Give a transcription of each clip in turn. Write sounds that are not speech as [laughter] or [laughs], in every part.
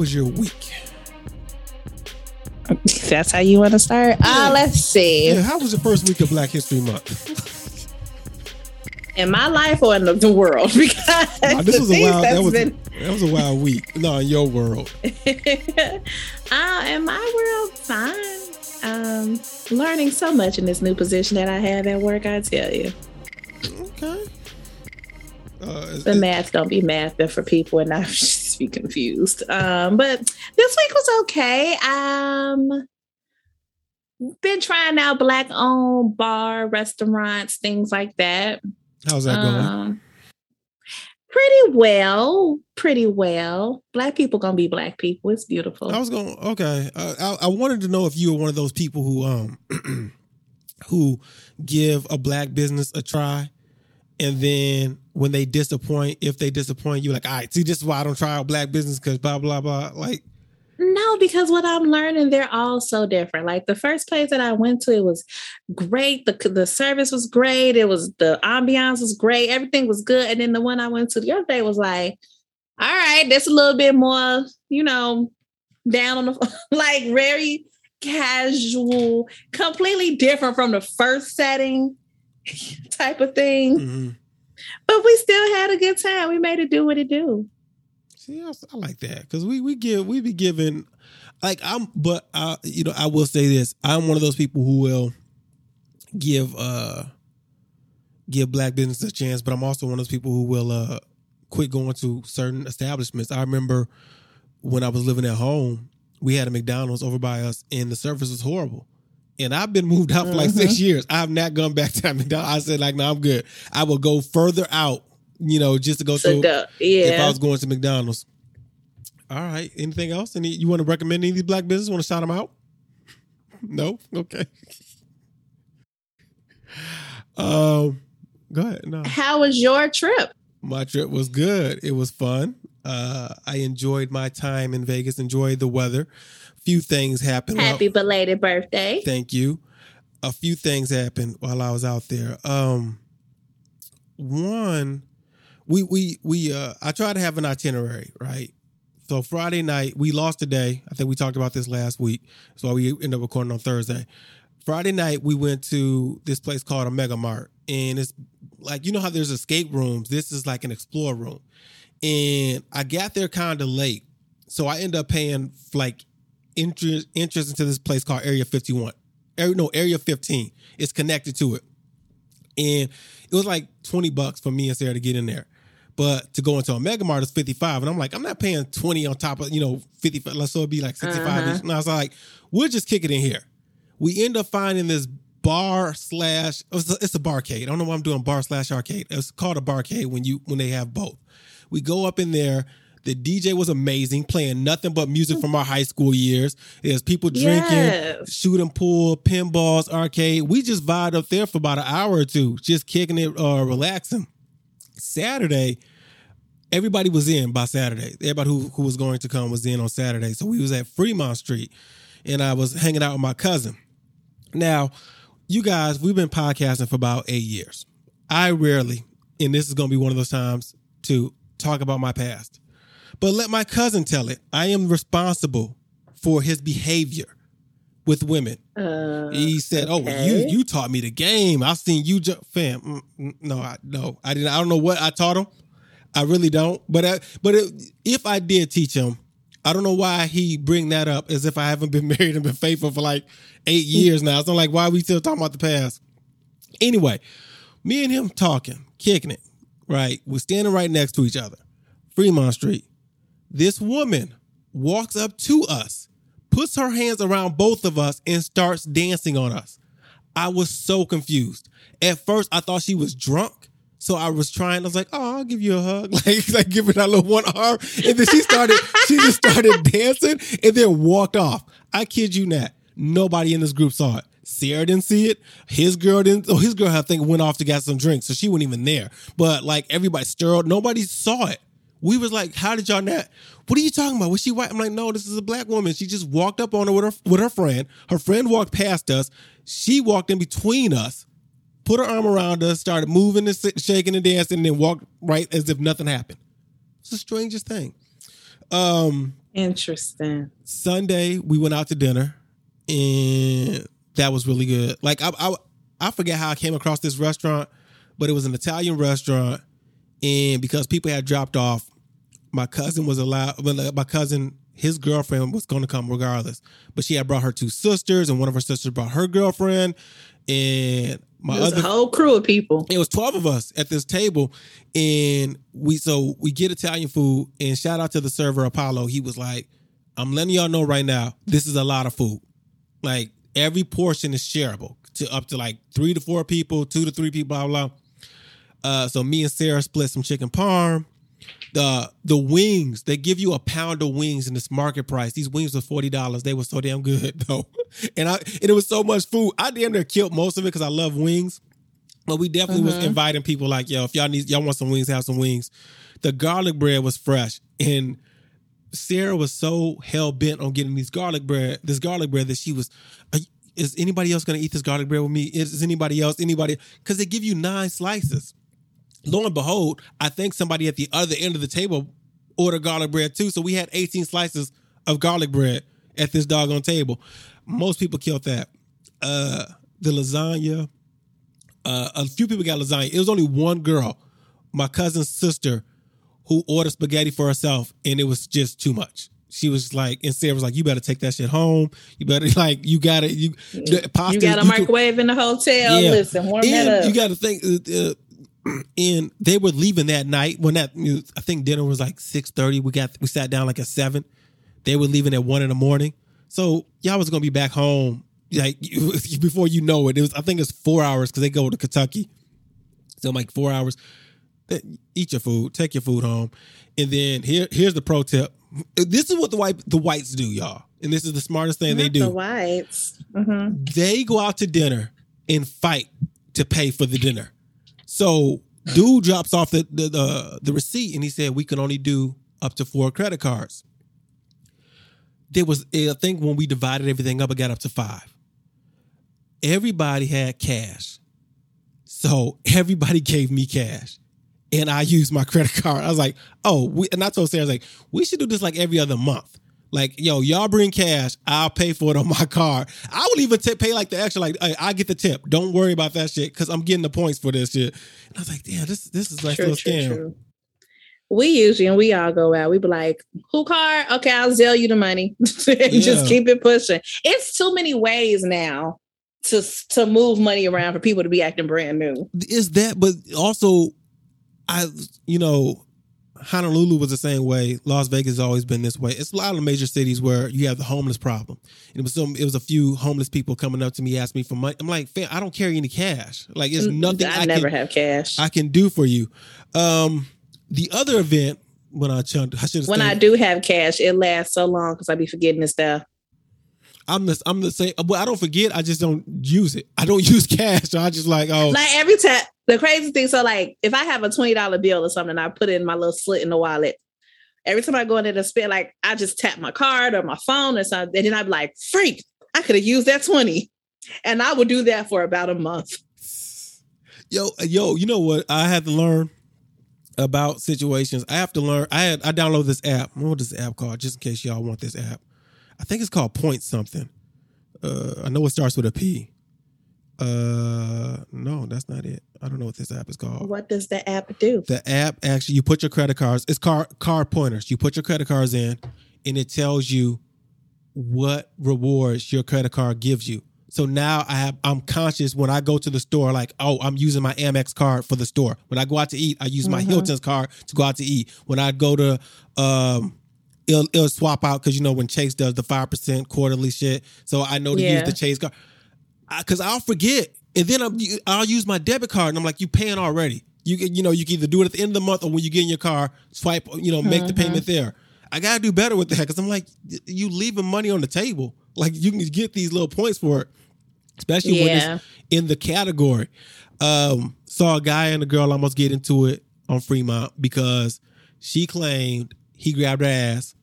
was your week? That's how you want to start. Ah, uh, let's see. Yeah, how was the first week of Black History Month? in my life or in the, the world? [laughs] Because wow, this was a wild. That was, been... that was a wild week. No, in your world. [laughs] uh, in my world, fine. Um, learning so much in this new position that I have at work. I tell you. Okay. Uh, the math don't be mathing for people, and I [laughs] just be confused. Um, but this week was okay. Um, been trying out black owned bar restaurants, things like that. How's that going? Um, pretty well, pretty well. Black people gonna be black people. It's beautiful. I was going okay. Uh, I, I wanted to know if you were one of those people who um [clears throat] who give a black business a try, and then when they disappoint, if they disappoint you, like, all right, see, this is why I don't try out black business because blah blah blah. Like, no, because what I'm learning, they're all so different. Like the first place that I went to, it was great. The the service was great. It was the ambiance was great. Everything was good. And then the one I went to the other day was like, all right, that's a little bit more, you know, down on the [laughs] like very casual, completely different from the first setting [laughs] type of thing. Mm-hmm. But we still had a good time. We made it do what it do. See, I, I like that because we we give we be giving like I'm, but I you know I will say this: I'm one of those people who will give uh give black business a chance, but I'm also one of those people who will uh quit going to certain establishments. I remember when I was living at home, we had a McDonald's over by us, and the service was horrible. And I've been moved out for like mm-hmm. six years. I have not gone back to McDonald's. I said like, no, I'm good. I will go further out you know, just to go to go, yeah. if I was going to McDonald's. All right. Anything else? Any you want to recommend any of these black businesses? Want to shout them out? no? Okay. [laughs] um go ahead. No. How was your trip? My trip was good. It was fun. Uh I enjoyed my time in Vegas, enjoyed the weather. A few things happened. Happy belated birthday. Thank you. A few things happened while I was out there. Um one we we we uh I try to have an itinerary, right? So Friday night we lost a day. I think we talked about this last week. So we ended up recording on Thursday. Friday night we went to this place called Omega Mart, and it's like you know how there's escape rooms. This is like an explore room, and I got there kind of late, so I ended up paying like interest interest into this place called Area 51. Area, no, Area 15. It's connected to it, and it was like 20 bucks for me and Sarah to get in there. But to go into Omega Mart is 55. And I'm like, I'm not paying 20 on top of, you know, 55. So it'd be like 65 uh-huh. And I was like, we'll just kick it in here. We end up finding this bar slash it's a barcade. I don't know why I'm doing bar slash arcade. It's called a barcade when you when they have both. We go up in there. The DJ was amazing, playing nothing but music from our high school years. There's people drinking, yes. shooting pool, pinballs, arcade. We just vibed up there for about an hour or two, just kicking it, uh, relaxing. Saturday, everybody was in by Saturday. Everybody who, who was going to come was in on Saturday. So we was at Fremont Street and I was hanging out with my cousin. Now, you guys, we've been podcasting for about eight years. I rarely, and this is going to be one of those times to talk about my past, but let my cousin tell it. I am responsible for his behavior with women. Uh, he said, "Oh, okay. you you taught me the game. I've seen you, ju- fam. Mm, mm, no, I no, I didn't. I don't know what I taught him. I really don't. But I, but it, if I did teach him, I don't know why he bring that up as if I haven't been [laughs] married and been faithful for like eight years now. So I'm like, why are we still talking about the past? Anyway, me and him talking, kicking it. Right, we're standing right next to each other, Fremont Street. This woman walks up to us puts her hands around both of us and starts dancing on us. I was so confused. At first, I thought she was drunk. So I was trying. I was like, "Oh, I'll give you a hug," [laughs] like like giving that little one arm, and then she started. [laughs] she just started dancing and then walked off. I kid you not. Nobody in this group saw it. Sarah didn't see it. His girl didn't. Oh, his girl I think went off to get some drinks, so she wasn't even there. But like everybody stirred. Nobody saw it. We was like, "How did y'all not?" what are you talking about? Was she white? I'm like, no, this is a black woman. She just walked up on her with her with her friend. Her friend walked past us. She walked in between us, put her arm around us, started moving and shaking and dancing, and then walked right as if nothing happened. It's the strangest thing. Um, Interesting. Sunday we went out to dinner, and that was really good. Like I, I, I forget how I came across this restaurant, but it was an Italian restaurant, and because people had dropped off, my cousin was allowed. Well, uh, my cousin, his girlfriend was going to come regardless, but she had brought her two sisters, and one of her sisters brought her girlfriend, and my It was other a whole crew of people. it was 12 of us at this table and we so we get italian food and shout out to the server apollo he was like i'm letting y'all know right now this is a lot of food like every portion is shareable to up to like three to four people two to three people blah blah blah. uh so me and sarah split some chicken parm the the wings they give you a pound of wings in this market price these wings were $40 they were so damn good [laughs] though and i and it was so much food i damn near killed most of it because i love wings but we definitely was Mhm. inviting people like, yo, if y'all need y'all want some wings, have some wings. The garlic bread was fresh. And Sarah was so hell bent on getting these garlic bread, this garlic bread that she was, is anybody else gonna eat this garlic bread with me? Is, is anybody else? Anybody? Because they give you nine slices. Lo and behold, I think somebody at the other end of the table ordered garlic bread too. So we had 18 slices of garlic bread at this doggone table. Most people killed that. Uh the lasagna, uh, a few people got lasagna. It was only one girl, my cousin's sister, who ordered spaghetti for herself, and it was just too much. She was like, and Sarah was like, "You better take that shit home. You better [laughs] like, you got to you, the pasta, you got a could- microwave in the hotel. Yeah. Listen, warm that up. you got to think." Uh, uh, [clears throat] and they were leaving that night when that I think dinner was like six thirty. We got we sat down like at seven. They were leaving at one in the morning. So y'all was gonna be back home like [laughs] before you know it. It was I think it's four hours because they go to Kentucky. So like four hours. Eat your food, take your food home, and then here here's the pro tip. This is what the white the whites do, y'all, and this is the smartest thing they do The whites. hmm they go out to dinner and fight to pay for the dinner. So dude drops off the the the, the receipt and he said we can only do up to four credit cards. There was I think when we divided everything up, it got up to five. Everybody had cash. So [laughs] everybody gave me cash. And I used my credit [laughs] card. I was like, oh, we, and I told Sarah, I was like, we should do this like every other month. Like, yo, y'all bring cash, I'll pay for it on my [laughs] card. I would even tip, pay like the extra, like I, I get the tip. Don't worry about that shit because I'm getting the points for this shit. And I was like, damn, this this is like True, a true, scam. true. We usually, and we all go out. We be like, "Who card? Okay, I'll sell you the money. [laughs] Yeah. Just keep it pushing." It's too many ways now to to move money around for people to be acting brand new. Is that, but also, I, you know, Honolulu was the same way. Las Vegas has always been this way. It's a lot of major cities where you have the homeless problem. And it was some, it was a few homeless people coming up to me asking me for money. I'm like, fam, I don't carry any cash. Like, it's nothing I, I, never can, have cash. I can do for you. Um, the other event when I chunked, I should when I do have cash, it lasts so long because I be forgetting this stuff. I'm the I'm the same. Well, I don't forget. I just don't use it. I don't [laughs] use cash. So I just like oh Like every time, the crazy thing. So, like, if I have a twenty dollar bill or something, I put it in my little slit in the wallet. Every time I go in there to spend, like, I just tap my card or my phone or something, and then I'm like, "Freak! I could have used that 20 and I would do that for about a month. yo yo. You know what I had to learn about situations. I have to learn. I had I downloaded this app. What is this app called? Just in case y'all want this app. I think it's called Point something. Uh, I know it starts with a P. Uh, no, that's not it. I don't know what this app is called. What does the app do? The app actually, you put your credit cards. It's card card pointers. You put your credit cards in, and it tells you what rewards your credit card gives you. So now I have I'm conscious when I go to the store, like, oh, I'm using my Amex card for the store. When I go out to eat, I use my Mhm. Hilton's card to go out to eat. When I go to um it'll, it'll swap out because you know when Chase does the five percent quarterly shit, so I know to use the Chase card because I'll forget, and then I'm, I'll use my debit card, and I'm like, you paying already. You can, you know, you can either do it at the end of the month or when you get in your car, swipe, you know, make the Mhm. payment there. I gotta do better with that because I'm like, you leaving money on the table. Like you can get these little points for it, especially when it's in the category. Um, saw a guy and a girl almost get into it on Fremont because she claimed he grabbed her ass.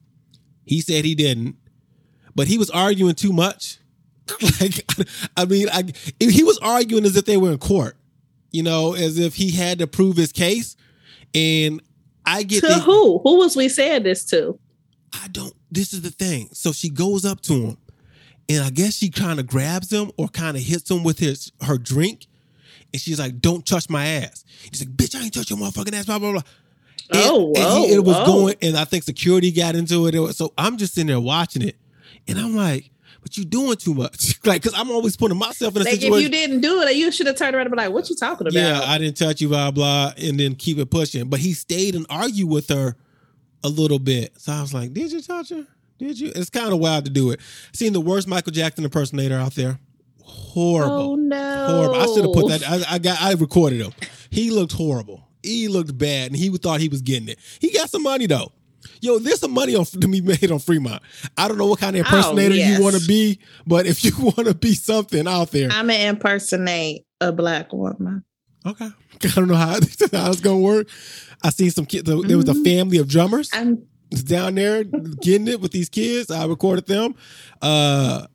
He said he didn't, but he was arguing too much. [laughs] like, I mean, I, he was arguing as if they were in court, you know, as if he had to prove his case. And I get To the, who? Who was we saying this to? I don't this is the thing. So she goes up to him, and I guess she kind of grabs him or kind of hits him with his her drink, and she's like, "Don't touch my ass." He's like, "Bitch, I ain't touch your motherfucking ass." Blah blah blah. And, Oh, and he, it oh, was whoa. going, and I think security got into it. So I'm just sitting there watching it, and I'm like, "But you doing too much?" [laughs] like, because I'm always putting myself in a Like if you didn't do it, you should have turned around and be like, "What you talking about?" Yeah, I didn't touch you, blah blah, and then keep it pushing. But he stayed and argued with her a little bit. So I was like, "Did you touch her? Did you?" It's kind of wild to do it. Seen the worst Michael Jackson impersonator out there. Horrible, oh no, horrible. I should have put that. I, I got. I recorded him. He looked horrible. He looked bad, and he thought he was getting it. He got some money though. Yo, there's some money on to be made on Fremont. I don't know what kind of impersonator Oh, yes. you want to be, but if you [laughs] want to be something out there, I'm gonna impersonate a black woman. Okay. [laughs] I don't know how, [laughs] how it's gonna work. I seen some kids. There was a Mhm. family of drummers I'm down there getting it with these kids. I recorded them. Uh,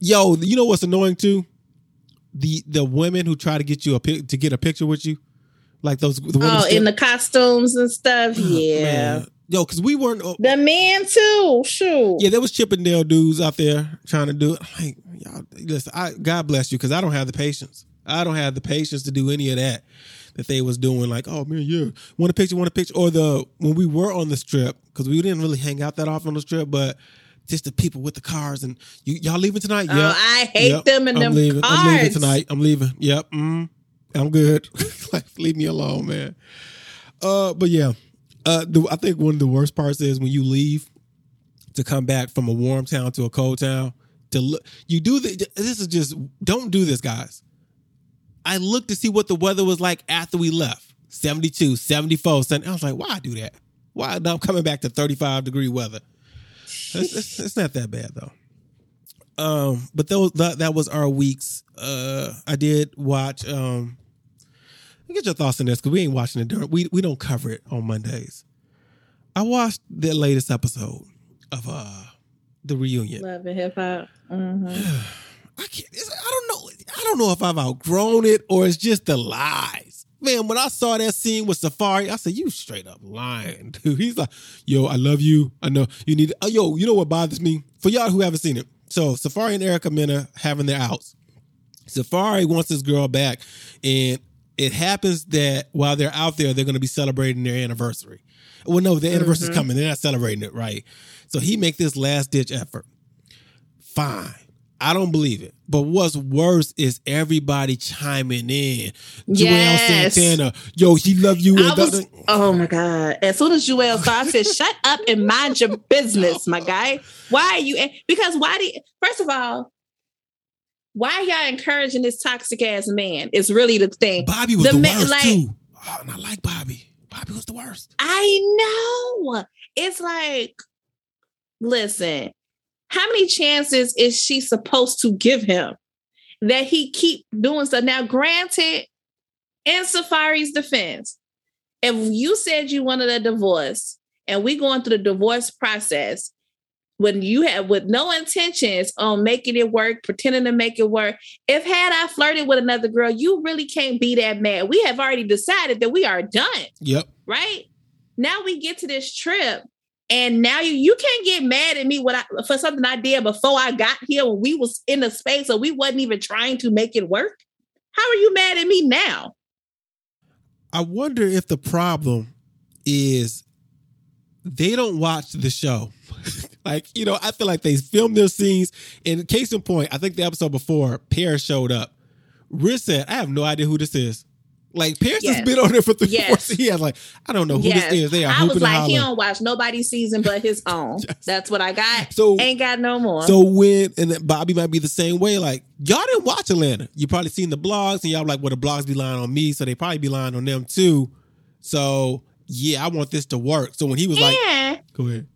yo, you know what's annoying too? The the women who try to get you a pic to get a picture with you, like those. The oh in the costumes and stuff. [sighs] Yeah, Man. Yo, because we weren't. oh, the men too. Shoot. Yeah, there was Chippendale dudes out there trying to do it. I'm Like, y'all, listen, I, God bless you, because I don't have the patience. I don't have the patience to do any of that that they was doing. Like, oh man, yeah, want a picture, want a picture, or the when we were on the strip because we didn't really hang out that often on the strip, but just the people with the cars and you, y'all leaving tonight? Oh, Yeah, I hate Yep. them and I'm them leaving. cards. I'm leaving tonight. I'm leaving. Yep. Mm, I'm good. [laughs] like, leave me alone, man. Uh, but yeah, uh, the, I think one of the worst parts is when you leave to come back from a warm town to a cold town. To look, you do the, this is just don't do this, guys. I looked to see what the weather was like after we left 72, 74. 70. I was like, why do that? Why now I'm coming back to 35 degree weather? It's, it's, it's not that bad though. Um, but those that, that was our weeks. Uh, I did watch. Um, get your thoughts on this because we ain't watching it during. We we don't cover it on Mondays. I watched the latest episode of uh the reunion. Love and hip hop. Mhm. [sighs] I can't. I don't know. I don't know if I've outgrown it or it's just the lies. Man, when I saw that scene with Safari, I said, "You straight up lying, [laughs] dude." He's like, "Yo, I love you. I know you need." Uh, yo, you know what bothers me? For y'all who haven't seen it, so Safari and Erica Mena having their outs. Safari wants this girl back, and it happens that while they're out there, they're going to be celebrating their anniversary. Well, no, their anniversary's Mhm. coming. They're not celebrating it, right? So he make this last ditch effort. Fine. I don't believe it. But what's worse is everybody chiming in. Joel Santana, yo, he love you. Was, oh my god! As soon as Joel started, I said, "Shut up and mind your business, my guy." Why are you? Because why do? You, first of all, why are y'all encouraging this toxic ass man? Is really the thing. Bobby was The the, ma- worst like- too. Oh, and I like Bobby. Bobby was the worst. I know. It's like, listen, how many chances is she supposed to give him that he keep doing stuff? Now, granted, in Safari's defense, if you said you wanted a divorce and we going through the divorce process, when you have with no intentions on making it work, pretending to make it work, if had I flirted with another girl, you really can't be that mad. We have already decided that we are done Yep. right? Now we get to this trip, and now you you can't get mad at me what I, for something I did before I got here when we was in the space or we wasn't even trying to make it work. How are you mad at me now? I wonder if the problem is they don't watch the show. [laughs] like, you know, I feel like they filmed their scenes. And case in point, I think the episode before, Pear showed up. Riz said, I have no idea who this is. Like, Paris has been on there for three, Yes. four seasons. Like, I don't know who Yes. this is. They are I was like, he don't watch nobody's season but his [laughs] own. Yes. That's what I got. So, Ain't got no more. so when, and then Bobby might be the same way. Like, y'all didn't watch Atlanta. You probably seen the blogs and y'all like, well, the blogs be lying on me. So they probably be lying on them too. So, yeah, I want this to work. So when he was like, go ahead.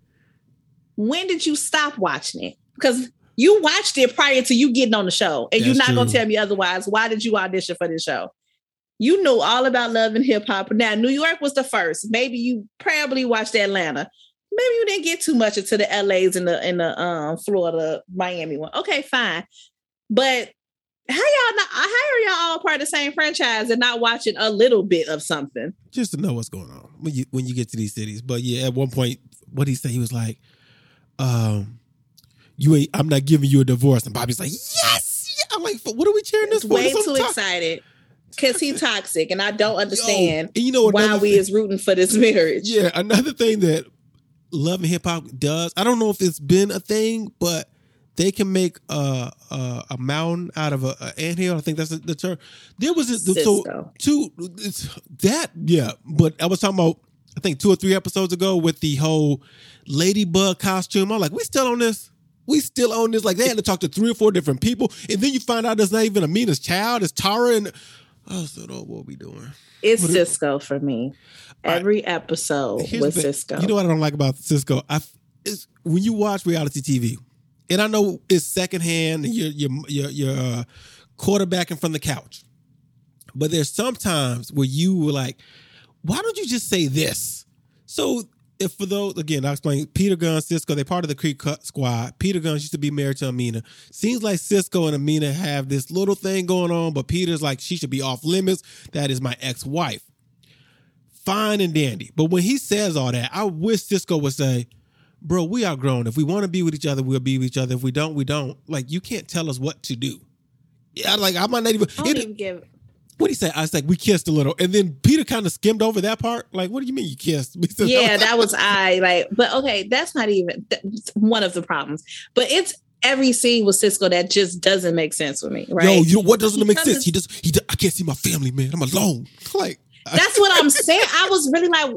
When did you stop watching it? Because you watched it prior to you getting on the show, and you're That's not gonna tell me otherwise. Why did you audition for this show? You know all about love and hip hop. Now, New York was the first. Maybe you probably watched Atlanta. Maybe you didn't get too much into the LAs and the and the um Florida, Miami one. Okay, fine. But how y'all not how are y'all all part of the same franchise and not watching a little bit of something? just to know what's going on when you when you get to these cities. But yeah, at one point, what he said, he was like, um, you ain't. I'm not giving you a divorce, and Bobby's like, yes. Yeah. I'm like, what are we cheering this for? Way too to- excited because he toxic, and I don't Yo, understand and you know why we thing- is rooting for this marriage. Yeah, another thing that Love and Hip Hop does, I don't know if it's been a thing, but they can make a a, a mountain out of a, a anthill. I think that's the, the term. There was this, so two it's, that yeah, but I was talking about I think two or three episodes ago with the whole ladybug costume. I'm like, we still on this. We still on this. Like they had to talk to three or four different people, and then you find out it's not even Amina's child. It's Tara, and I said, "Oh, what are we doing?" It's What is- Cisco for me. Every episode Here's with the. Cisco. You know what I don't like about Cisco? I is when you watch reality TV, and I know it's secondhand, and you're you're you're, you're uh, quarterbacking from the couch, but there's sometimes where you were like, "Why don't you just say this?" So. If for those again, I'll explain. Peter Gunz, Cisco, they're part of the Creek Squad. Peter Gunz used to be married to Amina. Seems like Cisco and Amina have this little thing going on, but Peter's like she should be off limits. That is my ex-wife fine and dandy. But when he says all that, I wish Cisco would say, Bro, we are grown. If we want to be with each other, we'll be with each other. If we don't, we don't. Like, you can't tell us what to do. Yeah, like I might not even. I don't it- even give. What do you say? I was like, we kissed a little, and then Peter kind of skimmed over that part. Like, what do you mean you kissed? [laughs] He said, Yeah, that was I. Like, but okay, that's not even that's one of the problems. But it's every scene with Cisco that just doesn't make sense with me, right? Yo, you know what doesn't He make sense? He just he. I can't see my family, man. I'm alone. [laughs] Like, That's what I'm saying. I was really like,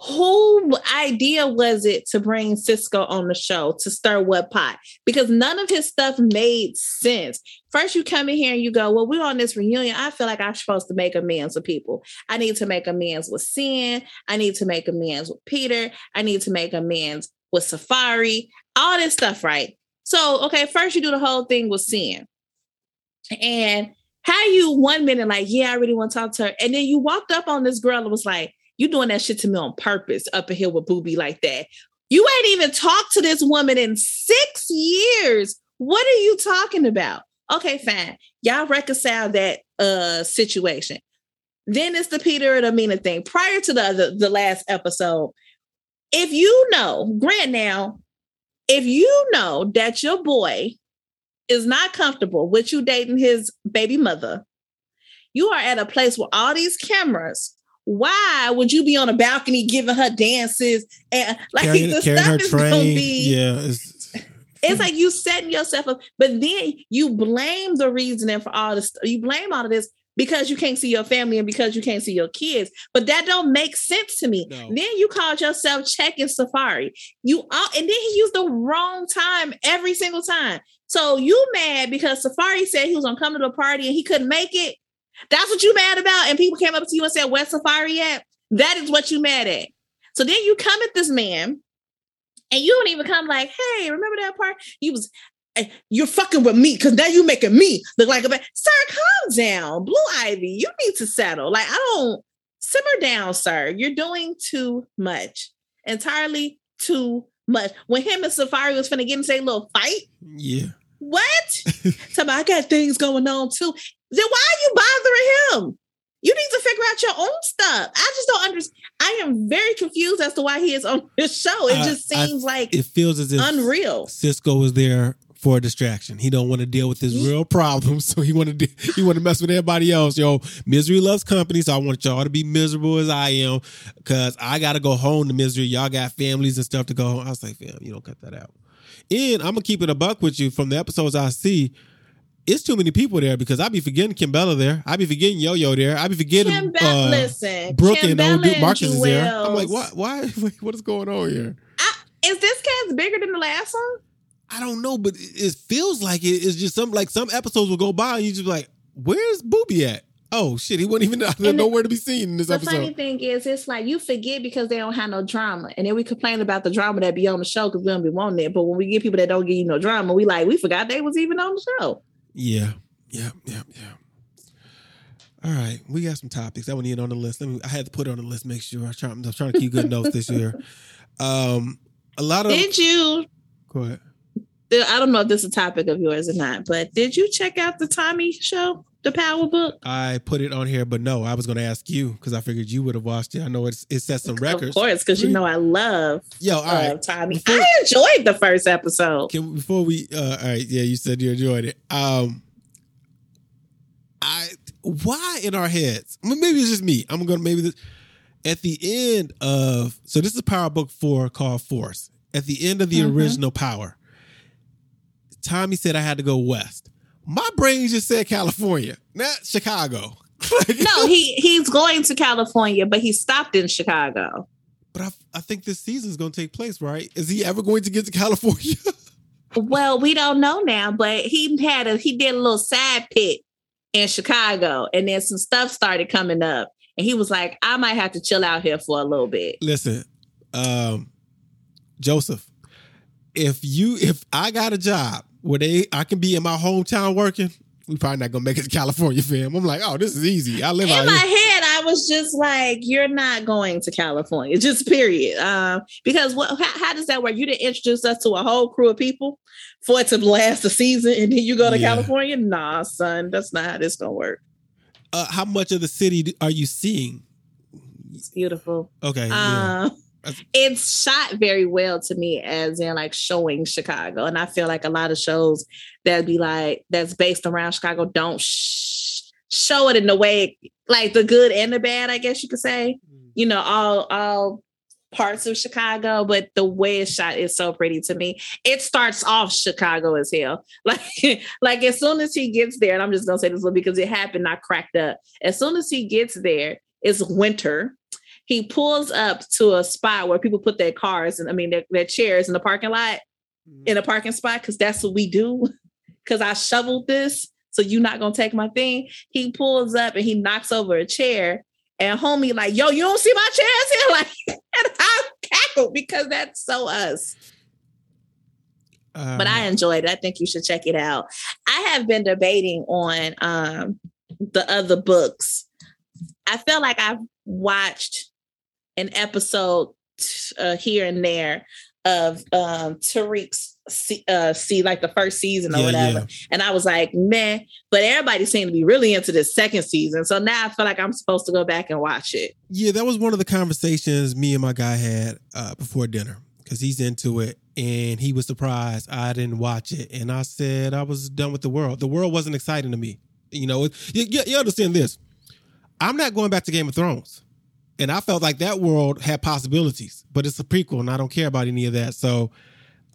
who idea was it to bring Cisco on the show to stir what pot? Because none of his stuff made sense. First, you come in here and you go, Well, we're on this reunion. I feel like I'm supposed to make amends with people. I need to make amends with Sin. I need to make amends with Peter. I need to make amends with Safari. All this stuff, right? So, okay, first you do the whole thing with Sin. And how you one minute like, yeah, I really want to talk to her, and then you walked up on this girl and was like, you doing that shit to me on purpose up in here with Booby like that. You ain't even talked to this woman in six years. What are you talking about? Okay, fine. Y'all reconcile that uh situation. Then it's the Peter and Amina thing. Prior to the, the the last episode, if you know, grant now, if you know that your boy is not comfortable with you dating his baby mother, you are at a place with all these cameras. Why would you be on a balcony giving her dances and like carrying, the carrying stuff is gonna be? Yeah, it's, It's like you setting yourself up, but then you blame the reasoning for all this. You blame all of this because you can't see your family and because you can't see your kids. But that don't make sense to me. No. Then you called yourself checking Safari. You all, and then he used the wrong time every single time. So you mad because Safari said he was gonna come to the party and he couldn't make it. That's what you mad about. And people came up to you and said, "Where's Safari at?" That is what you mad at. So then you come at this man and you don't even come like, hey, remember that part? You was eh, you're fucking with me because now you making me look like a bad sir. Calm down, Blue Ivy. You need to settle. Like I don't simmer down, sir. You're doing too much, entirely too much. When him and Safari was finna get into a little fight, yeah. what? [laughs] Tell me I got things going on too. Then why are you bothering him? You need to figure out your own stuff. I just don't understand. I am very confused as to why he is on [laughs] this show. It I- just I- seems like It feels as if unreal. Cisco was there for a distraction. He don't want to deal with his real problems, [laughs] so he want to de- he want to mess with everybody else. Yo, misery loves company, so I want y'all to be miserable as I am, because I got to go home to misery. Y'all got families and stuff to go home. I was like, fam, you don't cut that out. And I'm gonna keep it a buck with you from the episodes I see. It's too many people there because I be forgetting Kimbella there. I be forgetting Yo Yo there. I be forgetting Kim Be- uh, listen, Brooke Kim and old and Marcus is there. I'm like, why? Why? [laughs] What is going on here? Is this cast bigger than the last one? I don't know, but it feels like it. it is just some like some episodes will go by and you just be like, where's Booby at? Oh shit, he wasn't even the- nowhere to be seen in this The episode. funny thing is, it's like you forget because they don't have no drama, and then we complain about the drama that be on the show because we don't be wanting it. But when we get people that don't give you no drama, we like we forgot they was even on the show. Yeah, yeah, yeah, yeah. All right, we got some topics that one in on the list. Let me. I had to put it on the list. Make sure I was trying, I was trying to keep good [laughs] notes this year. Um, a lot of Did you go ahead. I don't know if this is a topic of yours or not, but did you check out the Tommy show, the Power Book? I put it on here, but no, I was going to ask you because I figured you would have watched it. I know it's it set some records. Of course, because you know I love Yo, all right. Tommy. Before, I enjoyed the first episode. Can, before we, uh, all right, yeah, you said you enjoyed it. Um, I why in our heads? Maybe it's just me. I'm gonna maybe this, at the end of so this is Power Book Four called Force. At the end of the mm-hmm. original Power, Tommy said I had to go west. My brain just said California, not Chicago. [laughs] no, he he's going to California, but he stopped in Chicago. But I, I think this season is going to take place, right? Is he ever going to get to California? [laughs] well, we don't know now, but he had a he did a little side pit in Chicago, and then some stuff started coming up, and he was like, "I might have to chill out here for a little bit." Listen, um, Joseph, if you if I got a job where they I can be in my hometown working, we probably not gonna make it to California, fam. I'm like, oh, this is easy. I live in my here. head. I was just like, you're not going to California, just period. Um, because what? How, how, does that work? You didn't introduce us to a whole crew of people for it to last the season, and then you go to yeah. California. Nah, son, that's not how this gonna work. Uh, how much of the city are you seeing? It's beautiful. Okay. Uh, yeah it's shot very well to me as in like showing Chicago. And I feel like a lot of shows that be like that's based around Chicago don't sh- show it in the way like the good and the bad, I guess you could say. Mm. You know, all all parts of Chicago, but the way it's shot is so pretty to me. It starts off Chicago as hell. [laughs] Like, like as soon as he gets there, and I'm just gonna say this because it happened, I cracked up. As soon as he gets there, it's winter he pulls up to a spot where people put their cars and I mean their, their chairs in the parking lot mm-hmm. in a parking spot because that's what we do. [laughs] Because I shoveled this, so you're not gonna take my thing. He pulls up and he knocks over a chair, and homie like, "Yo, you don't see my chairs here?" [laughs] Like, and I cackled because that's so us. Um, but I um, enjoyed it. I think you should check it out. I have been debating on um, the other books. I feel like I've watched an episode uh, here and there of um Tariq's see, uh, see like the first season or yeah, whatever. Yeah. And I was like, man, but everybody seemed to be really into the second season. So now I feel like I'm supposed to go back and watch it. Yeah, that was one of the conversations me and my guy had uh, before dinner because he's into it and he was surprised I didn't watch it. And I said I was done with the world. The world wasn't exciting to me. You know, you, you understand this. I'm not going back to Game of Thrones and I felt like that world had possibilities, but it's a prequel, and I don't care about any of that. So,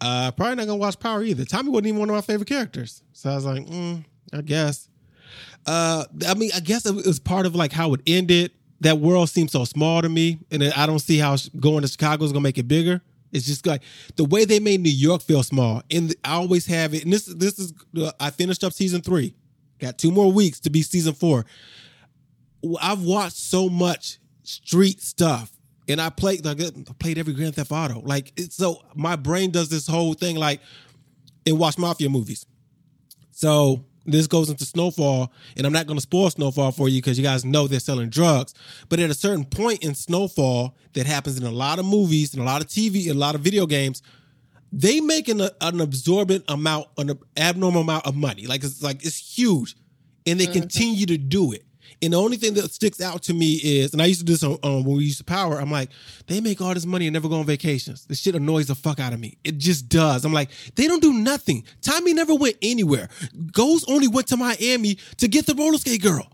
uh, probably not gonna watch Power either. Tommy wasn't even one of my favorite characters, so I was like, mm, I guess. Uh, I mean, I guess it was part of like how it ended. That world seems so small to me, and I don't see how going to Chicago is gonna make it bigger. It's just like the way they made New York feel small. And I always have it. And this this is uh, I finished up season three. Got two more weeks to be season four. I've watched so much street stuff. And I played like I played every Grand Theft Auto. Like it's so my brain does this whole thing like and watch mafia movies. So this goes into Snowfall, and I'm not going to spoil Snowfall for you because you guys know they're selling drugs. But at a certain point in Snowfall, that happens in a lot of movies and a lot of TV and a lot of video games, they make an, an absorbent amount, an abnormal amount of money. Like it's like it's huge, and they mm-hmm. continue to do it. And the only thing that sticks out to me is, and I used to do this on, um, when we used to power. I'm like, they make all this money and never go on vacations. This shit annoys the fuck out of me. It just does. I'm like, they don't do nothing. Tommy never went anywhere. Ghost only went to Miami to get the roller skate girl.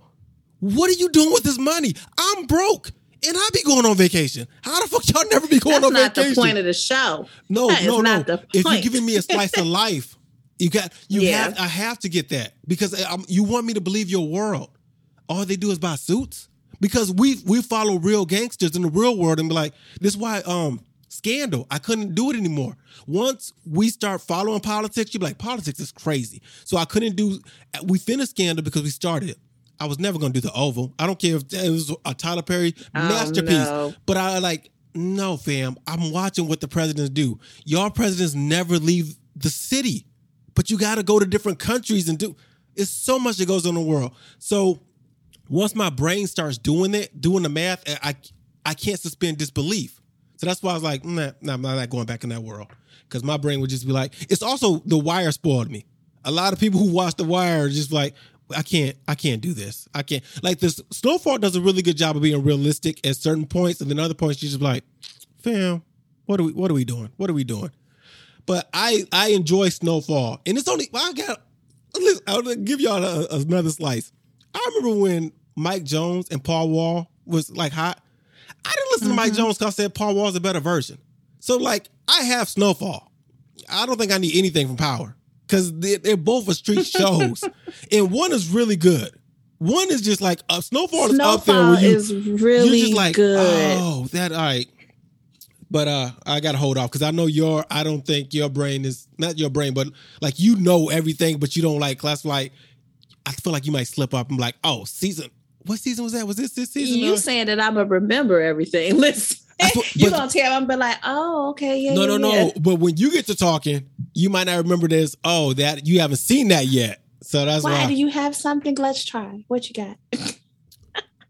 What are you doing with this money? I'm broke. And I be going on vacation. How the fuck y'all never be going That's on vacation? That's not the point of the show. No, that no, no. If you're giving me a slice of [laughs] life, you got you yeah. have I have to get that because um, you want me to believe your world all they do is buy suits because we we follow real gangsters in the real world and be like, this is why um scandal. I couldn't do it anymore. Once we start following politics, you be like, politics is crazy. So I couldn't do. We finished scandal because we started it. I was never gonna do the Oval. I don't care if it was a Tyler Perry oh, masterpiece, no. but I like no, fam. I'm watching what the presidents do. Y'all presidents never leave the city, but you got to go to different countries and do. It's so much that goes on in the world. So once my brain starts doing it, doing the math, I I can't suspend disbelief. So that's why I was like, nah, nah, I'm not going back in that world because my brain would just be like. It's also The Wire spoiled me. A lot of people who watch The Wire are just like, I can't, I can't do this. I can't. Like this, Snowfall does a really good job of being realistic at certain points, and then other points you're just like, fam, what are we, what are we doing? What are we doing? But I, I enjoy Snowfall, and it's only I got. I'll give y'all a, another slice. I remember when Mike Jones and Paul Wall was like hot. I didn't listen mm-hmm. to Mike Jones because I said Paul Wall's a better version. So like I have Snowfall. I don't think I need anything from Power because they're, they're, both a street [laughs] shows, and one is really good. One is just like uh, Snowfall, Snowfall is up there where you is really just like, good. Oh, that all right. But uh, I gotta hold off because I know your. I don't think your brain is not your brain, but like you know everything, but you don't like classify. I feel like you might slip up and be like, oh, season. What season was that? Was this this season? You saying that [laughs] I'm gonna remember everything? Listen, you gonna tell I'm be like, oh, okay, yeah. No, yeah, no, yeah. no. But when you get to talking, you might not remember this. Oh, that you haven't seen that yet. So that's why. Why do you have something? Let's try. What you got? [laughs]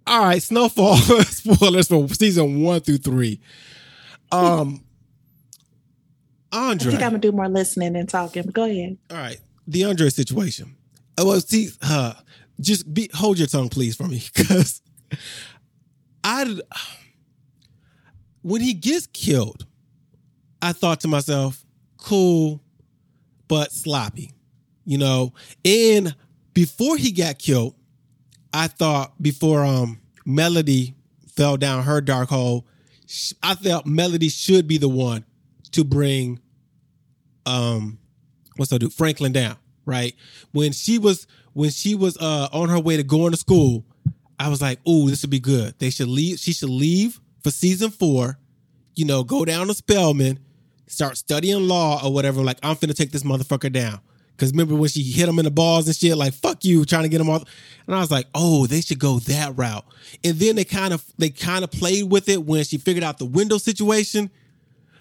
All right, Snowfall [laughs] spoilers for season one through three. Um, Andre. I think I'm gonna do more listening than talking. But go ahead. All right, the Andre situation. Oh, well, see, uh, just be hold your tongue, please, for me, [laughs] because I when he gets killed, I thought to myself, cool, but sloppy, you know. And before he got killed, I thought before um Melody fell down her dark hole, I felt Melody should be the one to bring um what's that do Franklin down, right? When she was when she was uh on her way to going to school, I was like, "Ooh, this would be good. They should leave. She should leave for season four. You know, go down to Spelman, start studying law or whatever. Like, I'm finna take this motherfucker down." Cause remember when she hit him in the balls and shit, like "fuck you," trying to get him off. And I was like, "Oh, they should go that route." And then they kind of they kind of played with it when she figured out the window situation.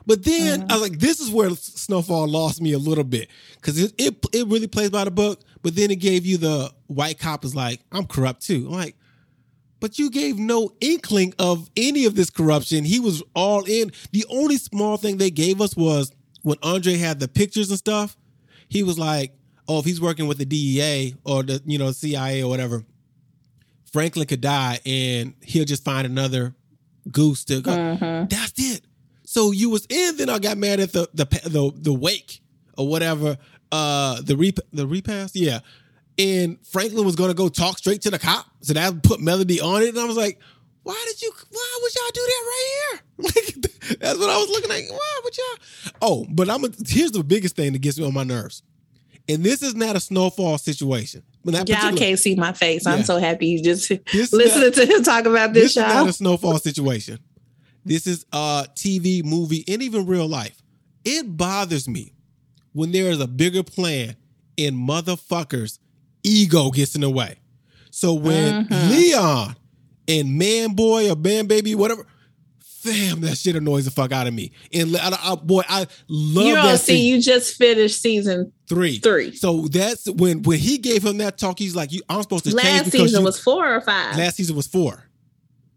But then mm-hmm. I was like, "This is where Snowfall lost me a little bit because it, it it really plays by the book." But then it gave you the white cop is like, "I'm corrupt too." I'm like, but you gave no inkling of any of this corruption. He was all in. The only small thing they gave us was when Andre had the pictures and stuff he was like, oh, if he's working with the DEA or the you know CIA or whatever, Franklin could die and he'll just find another goose to go. Mm-hmm. That's it. So you was in. Then I got mad at the the the, the wake or whatever. Uh, the rep the repass, yeah. And Franklin was gonna go talk straight to the cop, so that put Melody on it. And I was like, why did you? Why would y'all do that right here? [laughs] Like that's what I was looking at. Why would y'all? Oh, but I'm. A, here's the biggest thing that gets me on my nerves, and this is not a snowfall situation. Y'all can't see my face. Yeah. I'm so happy you just [laughs] listening not, to him talk about this. This y'all. is not a snowfall situation. This is a TV, movie, and even real life. It bothers me when there is a bigger plan and motherfuckers' ego gets in the way. So when mm-hmm. Leon and man boy or man baby, whatever. Fam, that shit annoys the fuck out of me. And I, I, boy, I love you that. See, you just finished season three. Three. So that's when when he gave him that talk. He's like, "You, I'm supposed to last change." Last season you, was four or five. Last season was four.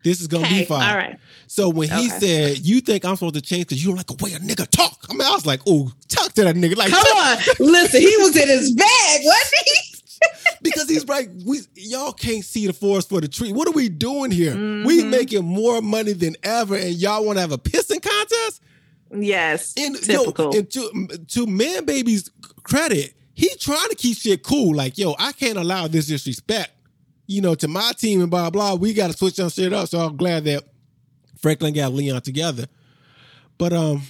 This is gonna okay, be fine. All right. So when he said, "You think I'm supposed to change because you don't like the way a nigga talk?" I mean, I was like, "Oh, talk to that nigga." Like, come on, listen, he was in his bag, wasn't he? [laughs] because he's like, we y'all can't see the forest for the tree. What are we doing here? Mm-hmm. We making more money than ever, and y'all want to have a pissing contest? Yes, and, typical. Yo, and to, to man baby's credit, he trying to keep shit cool. Like, yo, I can't allow this disrespect. You know, to my team and blah blah. We got to switch some shit up. So I'm glad that Franklin got Leon together. But um,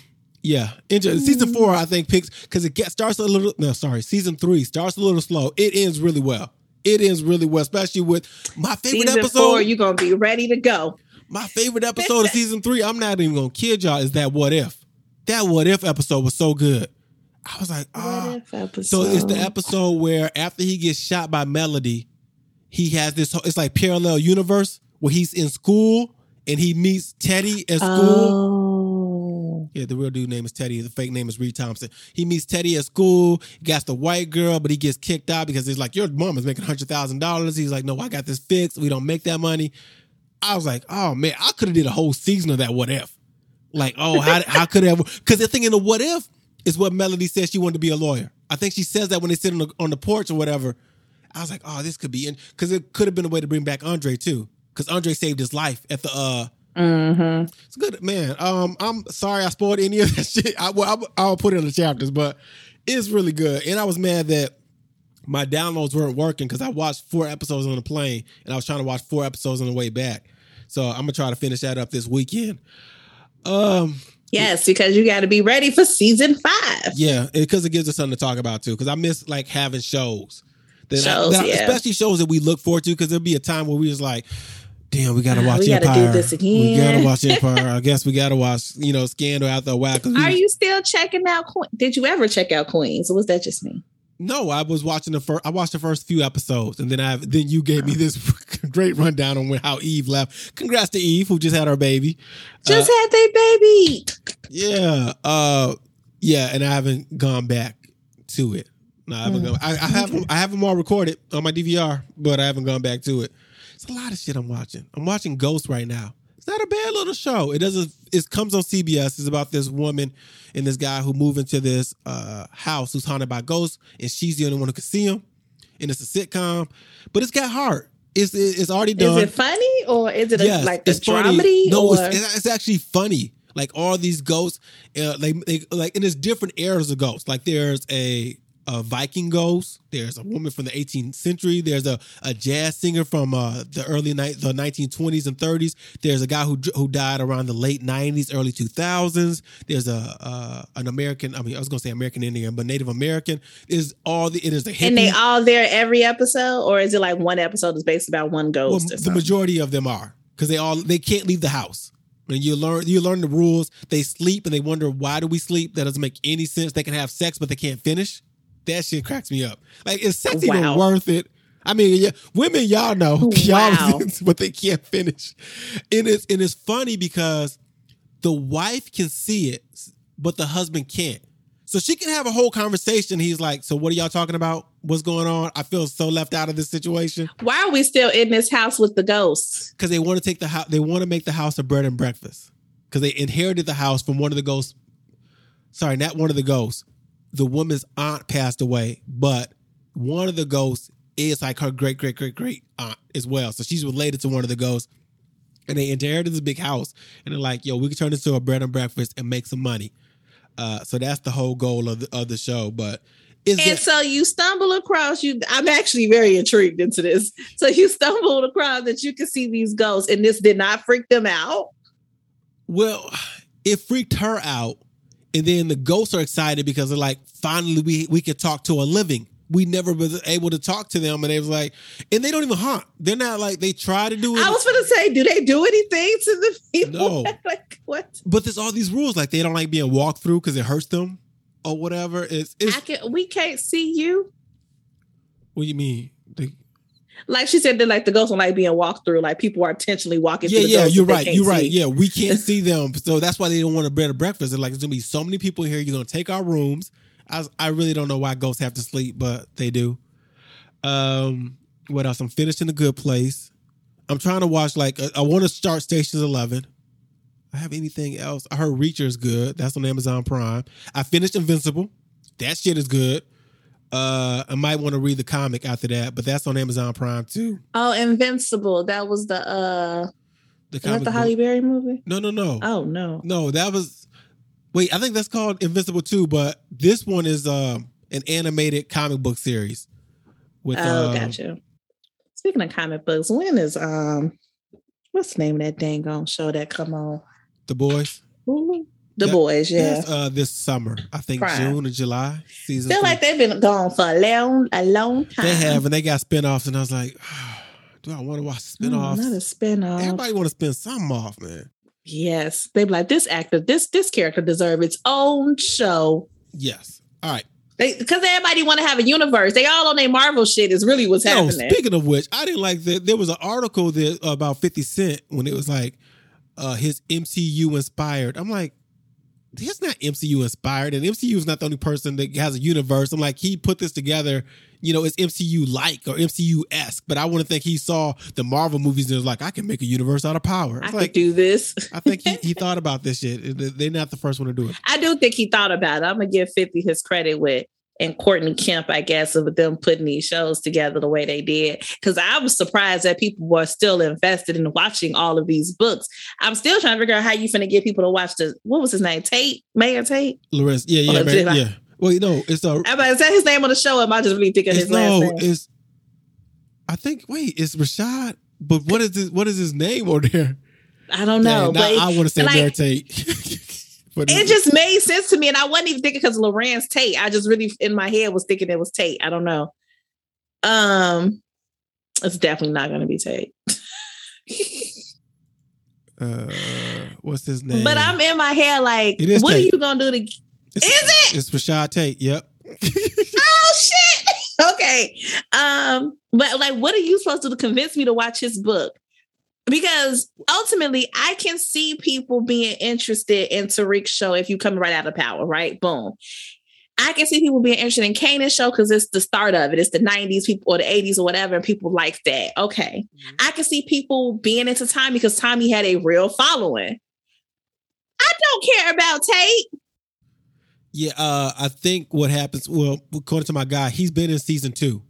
yeah, Enjoy. season four I think picks because it gets starts a little. No, sorry, season three starts a little slow. It ends really well. It ends really well, especially with my favorite season episode. Four, you're gonna be ready to go. My favorite episode of [laughs] season three. I'm not even gonna kid y'all. Is that what if? That what if episode was so good. I was like, ah. Oh. So it's the episode where after he gets shot by Melody, he has this. It's like parallel universe where he's in school and he meets Teddy at school. Oh. Yeah, the real dude name is Teddy. The fake name is Reed Thompson. He meets Teddy at school. He got the white girl, but he gets kicked out because he's like, Your mom is making hundred thousand dollars. He's like, No, I got this fixed. We don't make that money. I was like, oh man, I could have did a whole season of that what if. Like, oh, how [laughs] how could it ever? Because they're thinking the what if is what Melody says she wanted to be a lawyer. I think she says that when they sit on the, on the porch or whatever. I was like, oh, this could be in because it could have been a way to bring back Andre too. Because Andre saved his life at the uh Mm-hmm. it's good, man. Um, I'm sorry I spoiled any of that [laughs] shit. I, well, I'll, I'll put it in the chapters, but it's really good. And I was mad that my downloads weren't working because I watched four episodes on the plane, and I was trying to watch four episodes on the way back. So I'm gonna try to finish that up this weekend. Um, Yes, because you got to be ready for season five. yeah, because it gives us something to talk about too. Because I miss like having shows, that I- Shows, that I- yeah. especially shows that we look forward to. Because there'll be a time where we was like, "Damn, we gotta Ah, watch we gotta do Empire. this We gotta watch [laughs] Empire. I guess we gotta watch, you know, Scandal after a while. 'cause we Are was- you still checking out? Que- Did you ever check out Queens? Or was that just me? No, I was watching the first. I watched the first few episodes, and then I then you gave me this [laughs] great rundown on when, how Eve left. Congrats to Eve, who just had her baby. Just had their baby. Yeah, uh, yeah, and I haven't gone back to it. No, I haven't. Mm. Gone, I, I have them. I have them all recorded on my DVR, but I haven't gone back to it. It's a lot of shit I'm watching. I'm watching Ghost right now. It's not a bad little show. It doesn't. It comes on CBS. It's about this woman and this guy who move into this uh, house who's haunted by ghosts, and she's the only one who can see them. And it's a sitcom, but it's got heart. It's it's already done. Is it funny or is it a, Yes, like a it's funny. dramedy? No, it's, it's, it's actually funny. Like all these ghosts, uh, like they, like and there's different eras of ghosts. Like there's a a Viking ghost. There's a woman from the 18th century. There's a, a jazz singer from uh, the early night the 1920s and 30s. There's a guy who who died around the late 90s, early 2000s. There's a uh, an American. I mean, I was gonna say American Indian, but Native American is all the. It is the and they all there every episode, or is it like one episode is based about one well, ghost? or the majority of them are because they all they can't leave the house. And you learn you learn the rules. They sleep and they wonder why do we sleep? That doesn't make any sense. They can have sex but they can't finish. That shit cracks me up. Like is sex even worth it? I mean, yeah, women, y'all know, [laughs] Wow. [laughs] y'all, but they can't finish. And it's and it's funny because the wife can see it, but the husband can't. So she can have a whole conversation. He's like, "So what are y'all talking about? What's going on? I feel so left out of this situation." Why are we still in this house with the ghosts? because they want to take the house. They want to make the house a bread and breakfast because they inherited the house from one of the ghosts. Sorry, not one of the ghosts. The woman's aunt passed away, but one of the ghosts is like her great great great great aunt as well. So she's related to one of the ghosts. And they inherited this big house, and they're like, "Yo, we can turn this to a bread and breakfast and make some money." Uh, so that's the whole goal of the of the show. But And that, so you stumble across you. I'm actually very intrigued into this. So you [laughs] stumbled across that you can see these ghosts, and this did not freak them out. Well, it freaked her out. And then the ghosts are excited because they're like, finally we we can talk to a living. We never was able to talk to them. And they was like, and they don't even haunt. They're not like they try to do it. I was going to say, do they do anything to the people? No. [laughs] like what? but there's all these rules. Like they don't like being walked through because it hurts them or whatever. It's it's I can, we can't see you. what do you mean? Like she said, that like the ghosts don't like being walked through. Like people are intentionally walking. yeah, through the yeah, you're right. You're right. Yeah, we [laughs] can't see them. So that's why they don't want a bread and breakfast. They're like, there's gonna be so many people here. You're gonna take our rooms. I, I really don't know why ghosts have to sleep, but they do. Um, what else? I'm finishing a good place. I'm trying to watch like I, I want to start Stations Eleven. I have anything else? I heard Reacher is good. That's on Amazon Prime. I finished Invincible. That shit is good. Uh, I might want to read the comic after that, but that's on Amazon Prime too. Oh, Invincible. That was the uh The was that the. Halle Berry movie? No, no, no. Oh no. No, that was wait, I think that's called Invincible too, but this one is um an animated comic book series. With Oh, um, gotcha. Speaking of comic books, when is um what's the name of that dang on show that come on? the boys. Hulu? The That- boys, yeah. Uh this summer. I think Prime. June or July season. Feel three. like they've been gone for a long, a long time. they have and they got spin-offs and I was like, [sighs] do I want to watch Mm, spin-offs? Not a spin-off. Everybody want to spin something off, man. Yes. They be like, this actor, this this character deserve its own show. Yes. All right. Because everybody want to have a universe. They all on their Marvel shit is really what's Yo, happening. speaking of which, I didn't like that. There was an article that about 50 Cent when it was like uh his MCU inspired. I'm like, he's not MCU inspired, and MCU is not the only person that has a universe. I'm like, he put this together, you know, it's MCU like or MCU esque. But I want to think he saw the Marvel movies and was like, I can make a universe out of power. I It's could do this. I think he, he [laughs] thought about this shit. They're not the first one to do it. I do think he thought about it. I'm gonna give 50 his credit with and Courtney Kemp, I guess, of them putting these shows together the way they did. Because I was surprised that people were still invested in watching all of these books. I'm still trying to figure out how you finna get people to watch the what was his name? Tate? Mayor Tate? Larenz, yeah, yeah, Oh, man, I- yeah. Well, you know, it's a. About to say his name on the show. Am I just really thinking his last no, name? it's. I think. Wait, it's Rashad. But what is his, what is his name on there? I don't know, now but I want to say like- Mayor Tate. [laughs] but it just made sense to me, and I wasn't even thinking because Larenz Tate. I just really in my head was thinking it was Tate. I don't know. Um, it's definitely not going to be Tate. uh, what's his name? But I'm in my head like, what Tate. are you gonna do to? It's, Is it? It's Rashad Tate. Yep. [laughs] Oh shit! [laughs] okay. Um, but like, what are you supposed to do to convince me to watch his book? Because ultimately, I can see people being interested in Tariq's show if you come right out of power, right? Boom. I can see people being interested in Kanan's show because it's the start of it. It's the 90s people or the 80s or whatever, and people like that. Okay. I can see people being into Tommy because Tommy had a real following. I don't care about Tate. Yeah, uh, I think what happens. Well, according to my guy, he's been in season two,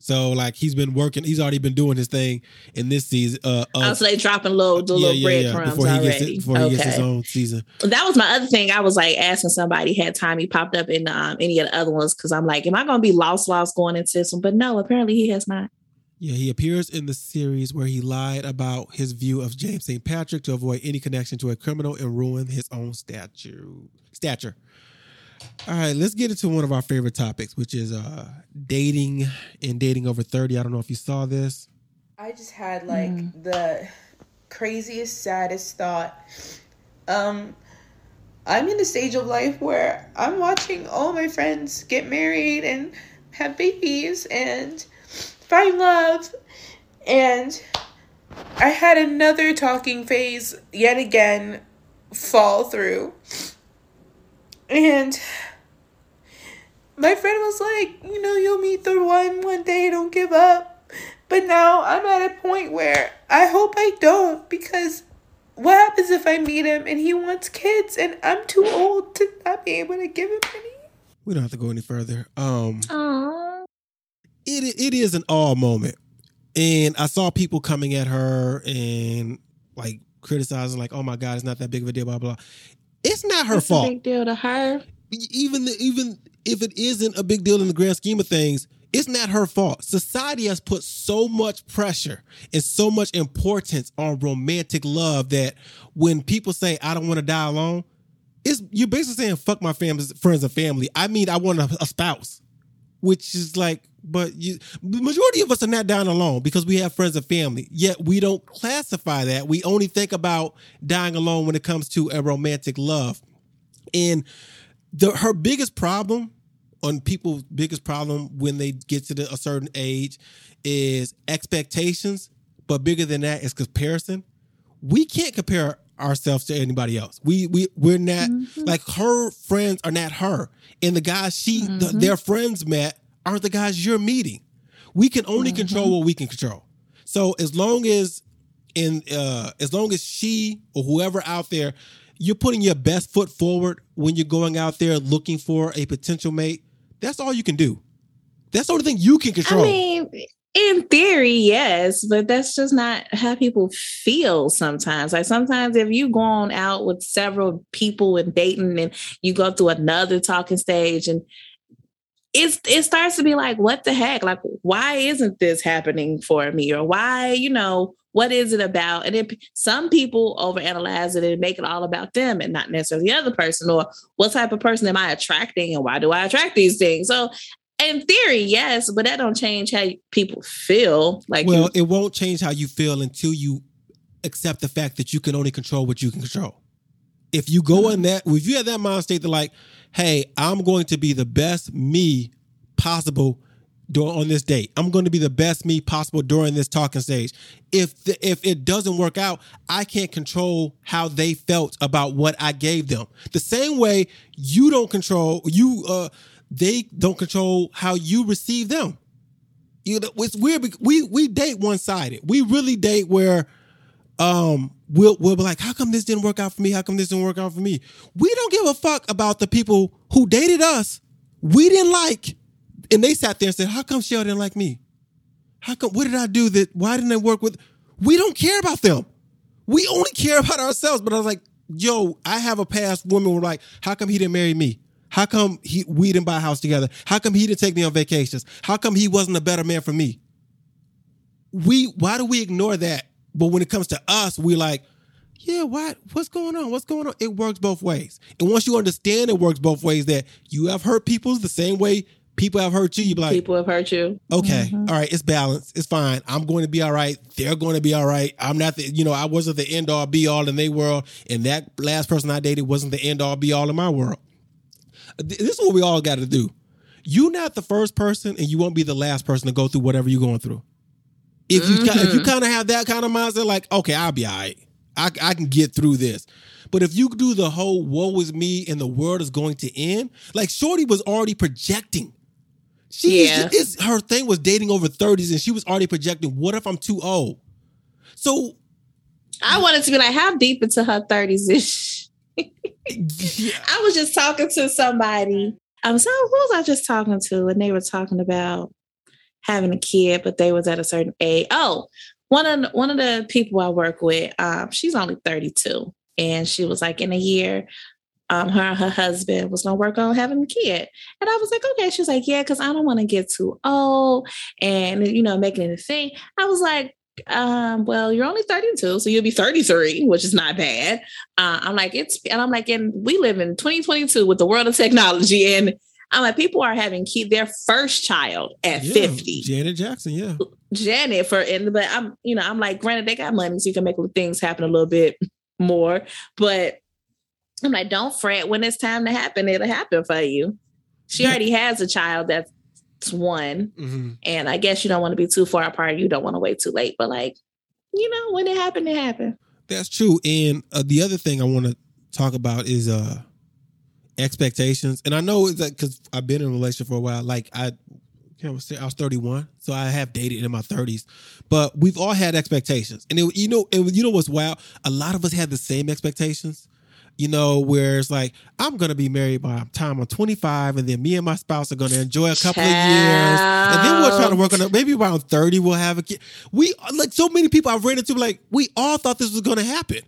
so like he's been working. He's already been doing his thing in this season. Uh, so they dropping little, the little breadcrumbs before he already. gets before he gets his own season. That was my other thing. I was like asking somebody had Tommy popped up in um, any of the other ones because I'm like, am I going to be lost, lost going into this one? But no, apparently he has not. Yeah, he appears in the series where he lied about his view of James St. Patrick to avoid any connection to a criminal and ruin his own statue stature. All right, let's get into one of our favorite topics, which is uh dating and dating over 30. I don't know if you saw this. I just had like Mm. the craziest, saddest thought. Um, I'm in a stage of life where I'm watching all my friends get married and have babies and find love, and I had another talking phase yet again fall through. And my friend was like, you know, you'll meet the one one day, don't give up. But now I'm at a point where I hope I don't because what happens if I meet him and he wants kids and I'm too old to not be able to give him any? We don't have to go any further. Um it it is an all moment. And I saw people coming at her and like criticizing, like, oh my God, it's not that big of a deal, blah, blah. blah. It's not her it's fault. a big deal to her. Even the, even if it isn't a big deal in the grand scheme of things, it's not her fault. Society has put so much pressure and so much importance on romantic love that when people say I don't want to die alone, it's you're basically saying fuck my friends and family. I mean, I want a, a spouse, which is like, but you, the majority of us are not dying alone because we have friends and family. Yet we don't classify that. We only think about dying alone when it comes to a romantic love, and the her biggest problem on people's biggest problem when they get to the, a certain age is expectations. But bigger than that is comparison. We can't compare ourselves to anybody else. We we we're not mm-hmm. like her friends are not her. And the guys she the, mm-hmm. their friends met aren't the guys you're meeting. We can only mm-hmm. control what we can control. So as long as in uh as long as she or whoever out there you're putting your best foot forward when you're going out there looking for a potential mate that's all you can do that's the only thing you can control I mean, in theory, yes, but that's just not how people feel sometimes. Like sometimes if you go on out with several people and dating and you go through another talking stage and it's it starts to be like, what the heck? Like, why isn't this happening for me? Or why, you know, what is it about? And then p- some people overanalyze it and make it all about them and not necessarily the other person, or what type of person am I attracting and why do I attract these things? So in theory, yes, but that don't change how people feel. Like, well you, it won't change how you feel until you accept the fact that you can only control what you can control if you go in that if you have that mind state that like hey i'm going to be the best me possible during on this date. I'm going to be the best me possible during this talking stage. If the, if it doesn't work out, I can't control how they felt about what I gave them. The same way you don't control you uh they don't control how you receive them. You know, it's weird. We we date one sided. We really date where um we'll we'll be like, how come this didn't work out for me? How come this didn't work out for me? We don't give a fuck about the people who dated us. We didn't like, and they sat there and said, how come Shell didn't like me? How come? What did I do that? Why didn't I work with? We don't care about them. We only care [laughs] about ourselves. But I was like, yo, I have a past woman were like, how come he didn't marry me? How come he we didn't buy a house together? How come he didn't take me on vacations? How come he wasn't a better man for me? We why do we ignore that? But when it comes to us, we like, yeah, what? What's going on? What's going on? It works both ways. And once you understand it works both ways, that you have hurt people the same way people have hurt you, you be like, People have hurt you. okay, mm-hmm. all right, it's balanced, it's fine. I'm going to be all right. They're going to be all right. I'm not the, you know, I wasn't the end all be all in their world, and that last person I dated wasn't the end all be all in my world. This is what we all got to do. You're not the first person, and you won't be the last person to go through whatever you're going through. If you ki- if you kind of have that kind of mindset, like, okay, I'll be all right. I, I can get through this. But if you do the whole woe is me and the world is going to end, like Shorty was already projecting. She Yeah. it's, her thing was dating over 30s and she was already projecting, what if I'm too old? So I wanted to be like, how deep into her 30s is she? yeah, [laughs] I was just talking to somebody. Um, so who was I just talking to? And they were talking about having a kid, but they was at a certain age. Oh, one of one of the people I work with, um, she's only 32. And she was like, in a year, um, her and her husband was gonna work on having a kid. And I was like, okay. She was like, yeah, because I don't want to get too old and you know, making it a thing. I was like, um, well, you're only 32, so you'll be 33, which is not bad. Uh, I'm like, it's, and I'm like, and we live in 2022 with the world of technology. And I'm like, people are having kid their first child at yeah, 50. Janet Jackson, yeah. Janet for, and but I'm, you know, I'm like, granted, they got money, so you can make things happen a little bit more. But I'm like, don't fret. When it's time to happen, it'll happen for you. She Yeah. already has a child that's one. Mhm. And I guess you don't want to be too far apart. You don't want to wait too late. But like, you know, when it happened, it happened. That's true. And uh, the other thing I want to talk about is uh expectations. And I know that because I've been in a relationship for a while. Like I, I was I was 31, so I have dated in my 30s. But we've all had expectations, and it, you know, and you know what's wild? A lot of us had the same expectations. You know, where it's like I'm gonna be married by time I'm 25, and then me and my spouse are gonna enjoy a couple of years, and then we'll try to work on it. Maybe around 30, we'll have a kid. We like so many people I've ran into, like we all thought this was gonna happen.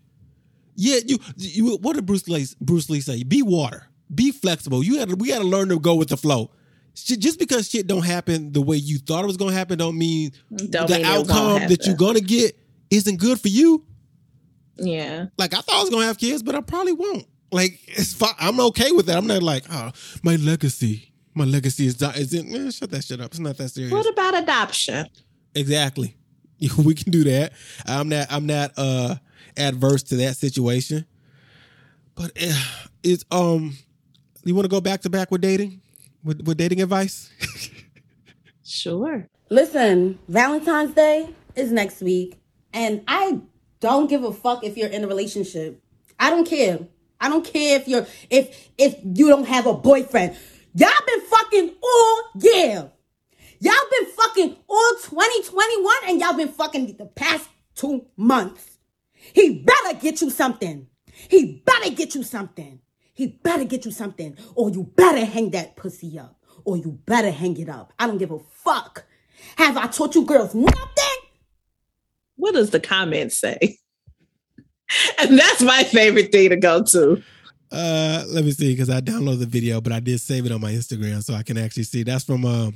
Yeah, you you what did Bruce Lee Bruce Lee say? Be water. Be flexible. You had we got to learn to go with the flow. Just because shit don't happen the way you thought it was gonna happen, don't mean Don't the mean outcome that you're gonna get isn't good for you. Yeah. Like I thought I was gonna have kids, but I probably won't. Like it's fine. I'm okay with that. I'm not like, oh, my legacy, my legacy is di- is in. Eh, shut that shit up. It's not that serious. What about adoption? Exactly. [laughs] We can do that. I'm not I'm not uh adverse to that situation. But uh, it's um you want to go back to back with dating? With with dating advice? [laughs] Sure. Listen, Valentine's Day is next week, and I don't give a fuck if you're in a relationship. I don't care. I don't care if you're if if you don't have a boyfriend. Y'all been fucking all year. Y'all been fucking all 2021 and y'all been fucking the past two months. He better get you something. He better get you something. He better get you something. Or you better hang that pussy up. Or you better hang it up. I don't give a fuck. Have I taught you girls nothing? What does the comment say? [laughs] and that's my favorite thing to go to. Uh let me see, because I downloaded the video, but I did save it on my Instagram so I can actually see. That's from um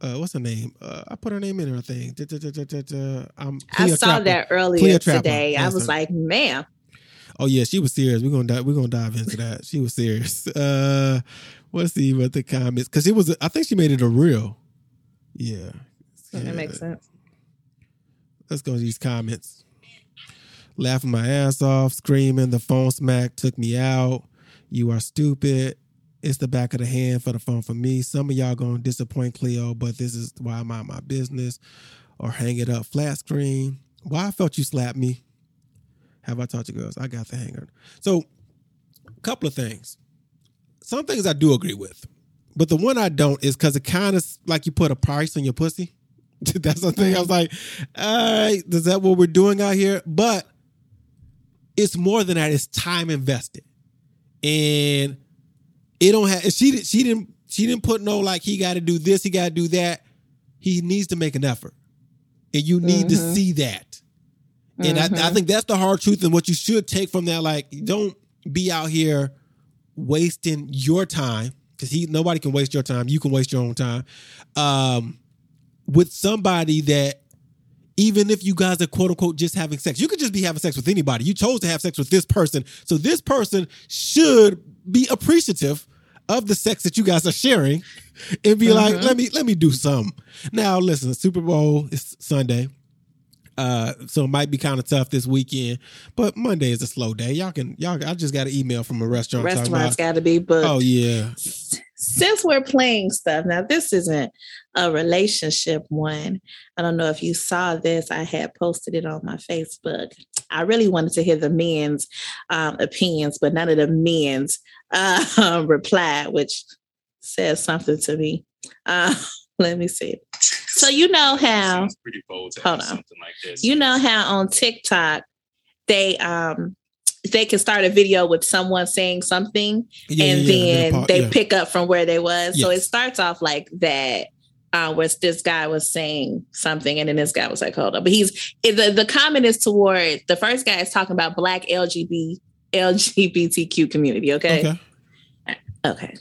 uh, what's her name? Uh, I put her name in her thing. Da, da, da, da, da, da. I saw Trapper. that earlier Cleopatra. today. I was her. like, man, Oh yeah, she was serious. We're gonna dive, we're gonna dive into that. She was serious. [laughs] Uh, let's see what the comments because it was. I think she made it a real. Yeah. that makes sense. Let's go to these comments. Laughing my ass off, screaming. The phone smack took me out. You are stupid. It's the back of the hand for the phone for me. Some of y'all gonna disappoint Cleo, but this is why I'm out my business. Or hang it up flat screen. Why I felt you slap me. Have I taught you girls? I got the hanger. So, a couple of things. Some things I do agree with, but the one I don't is because it kind of like you put a price on your pussy. [laughs] That's the thing. I was like, all right, is that what we're doing out here? But it's more than that. It's time invested, and it don't have. She she didn't she didn't put no like he got to do this, he got to do that. He needs to make an effort, and you need to mm-hmm. see that. And I, I think that's the hard truth, and what you should take from that. Like, don't be out here wasting your time because he nobody can waste your time. You can waste your own time um, with somebody that even if you guys are quote unquote just having sex, you could just be having sex with anybody. You chose to have sex with this person, so this person should be appreciative of the sex that you guys are sharing and be like, let me let me do some. Now, listen, Super Bowl is Sunday. Uh, so it might be kind of tough this weekend, but Monday is a slow day. Y'all can y'all. I just got an email from a restaurant. talking Restaurants about- got to be booked. Oh yeah, since we're playing stuff now this isn't a relationship one i don't know if you saw this i had posted it on my facebook i really wanted to hear the men's um, opinions but none of the men's uh, [laughs] replied which says something to me uh, [laughs] let me see so you know how pretty bold to Hold on. something like this. you know how on TikTok they um they can start a video with someone saying something Yeah, and yeah, yeah. then part, they yeah. pick up from where they was. So it starts off like that. Uh, where this guy was saying something, and then this guy was like, "Hold up!" But he's the the comment is toward the first guy is talking about Black LGBT LGBTQ community. Okay, Okay. okay.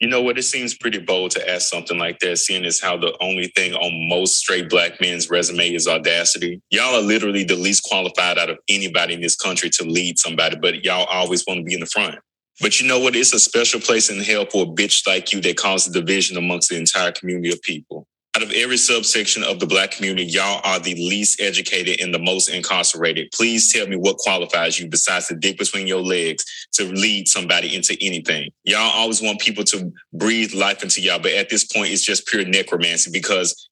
You know what? It seems pretty bold to ask something like that, seeing as how the only thing on most straight black men's resume is audacity. Y'all are literally the least qualified out of anybody in this country to lead somebody, but y'all always want to be in the front. But you know what? It's a special place in hell for a bitch like you that causes division amongst the entire community of people. Out of every subsection of the black community, y'all are the least educated and the most incarcerated. Please tell me what qualifies you besides the dick between your legs to lead somebody into anything. Y'all always want people to breathe life into y'all, but at this point, it's just pure necromancy because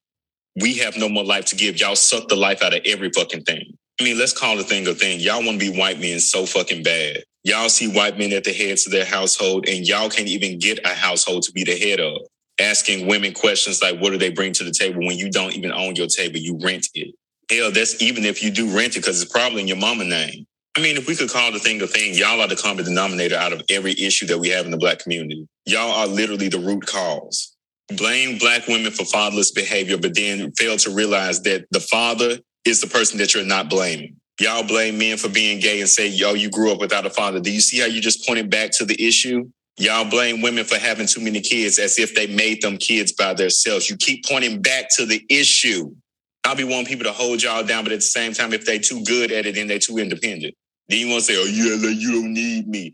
we have no more life to give. Y'all suck the life out of every fucking thing. I mean, let's call the thing a thing. Y'all want to be white men so fucking bad. Y'all see white men at the heads of their household, and y'all can't even get a household to be the head of. Asking women questions like, what do they bring to the table when you don't even own your table? You rent it. Hell, that's even if you do rent it because it's probably in your mama name. I mean, if we could call the thing a thing, y'all are the common denominator out of every issue that we have in the black community. Y'all are literally the root cause. Blame black women for fatherless behavior, but then fail to realize that the father is the person that you're not blaming. Y'all blame men for being gay and say, yo, you grew up without a father. Do you see how you just pointed back to the issue? Y'all blame women for having too many kids as if they made them kids by themselves. You keep pointing back to the issue. I'll be wanting people to hold y'all down, but at the same time, if they too good at it, then they too independent. Then you want to say, oh, yeah, you don't need me.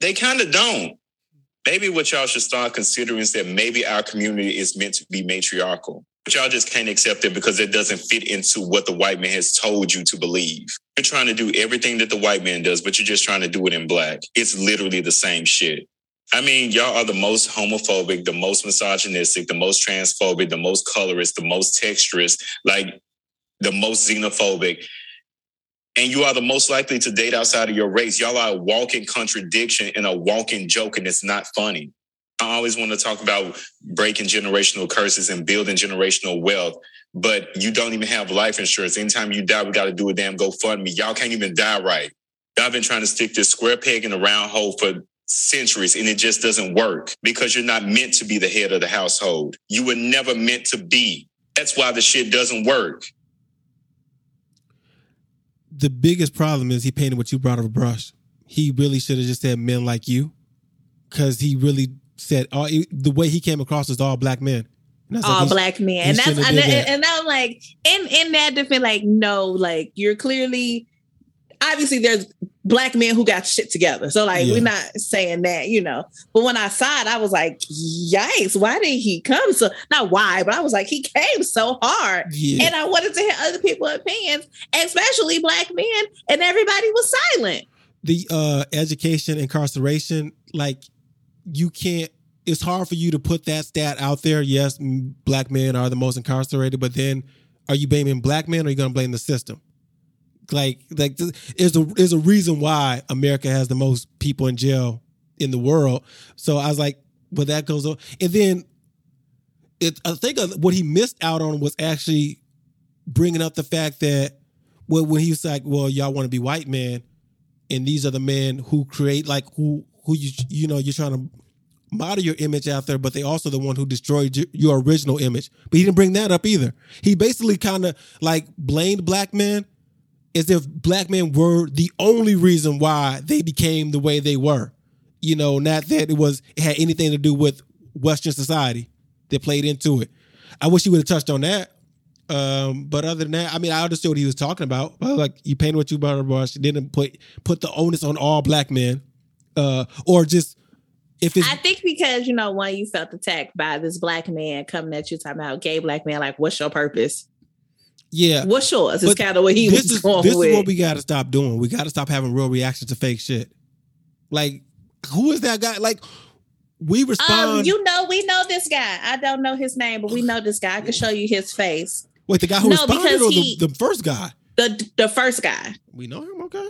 They kind of don't. Maybe what y'all should start considering is that maybe our community is meant to be matriarchal. But y'all just can't accept it because it doesn't fit into what the white man has told you to believe. You're trying to do everything that the white man does, but you're just trying to do it in black. It's literally the same shit. I mean, y'all are the most homophobic, the most misogynistic, the most transphobic, the most colorist, the most texturist, like the most xenophobic. And you are the most likely to date outside of your race. Y'all are a walking contradiction and a walking joke, and it's not funny. I always want to talk about breaking generational curses and building generational wealth, but you don't even have life insurance. Anytime you die, we got to do a damn GoFundMe. Y'all can't even die right. Y'all been trying to stick this square peg in a round hole for centuries and it just doesn't work because you're not meant to be the head of the household. You were never meant to be. That's why the shit doesn't work. The biggest problem is he painted what you brought of a brush. He really should have just said men like you, because he really said all the way he came across was all black men. And that's like all he- black men. And that's and, that. and I'm like, in in that defense, like, no, like you're clearly obviously there's black men who got shit together. So like Yeah. we're not saying that, you know. But when I saw it, I was like, yikes, why did he come so not why, but I was like, he came so hard. Yeah. And I wanted to hear other people's opinions, especially black men, and everybody was silent. the uh education incarceration like you can't it's hard for you to put that stat out there yes black men are the most incarcerated but then are you blaming black men or are you going to blame the system like like there's a there's a reason why america has the most people in jail in the world. So i was like well that goes on. And then it i think what he missed out on was actually bringing up the fact that well when he was like well y'all want to be white men and these are the men who create like who who you you know you're trying to model your image out there but they also the one who destroyed your original image. But he didn't bring that up either. He basically kind of like blamed black men as if black men were the only reason why they became the way they were you know not that it was it had anything to do with western society that played into it i wish he would have touched on that um, but other than that, I mean, I understood what he was talking about. But like, you painted what you brought brush, didn't put put the onus on all black men, uh, or just if it's I think because you know, one, you felt attacked by this black man coming at you talking about gay black man, like, what's your purpose? Yeah. What's yours? Is kind of what he this was is going this with. is what we got to stop doing. We got to stop having real reactions to fake shit. Like, who is that guy? Like, we respond. um, you know, we know this guy. I don't know his name, but we know this guy. I can show you his face. wait, the guy who no, responded because or he- the, the first guy? The the first guy. We know him, okay?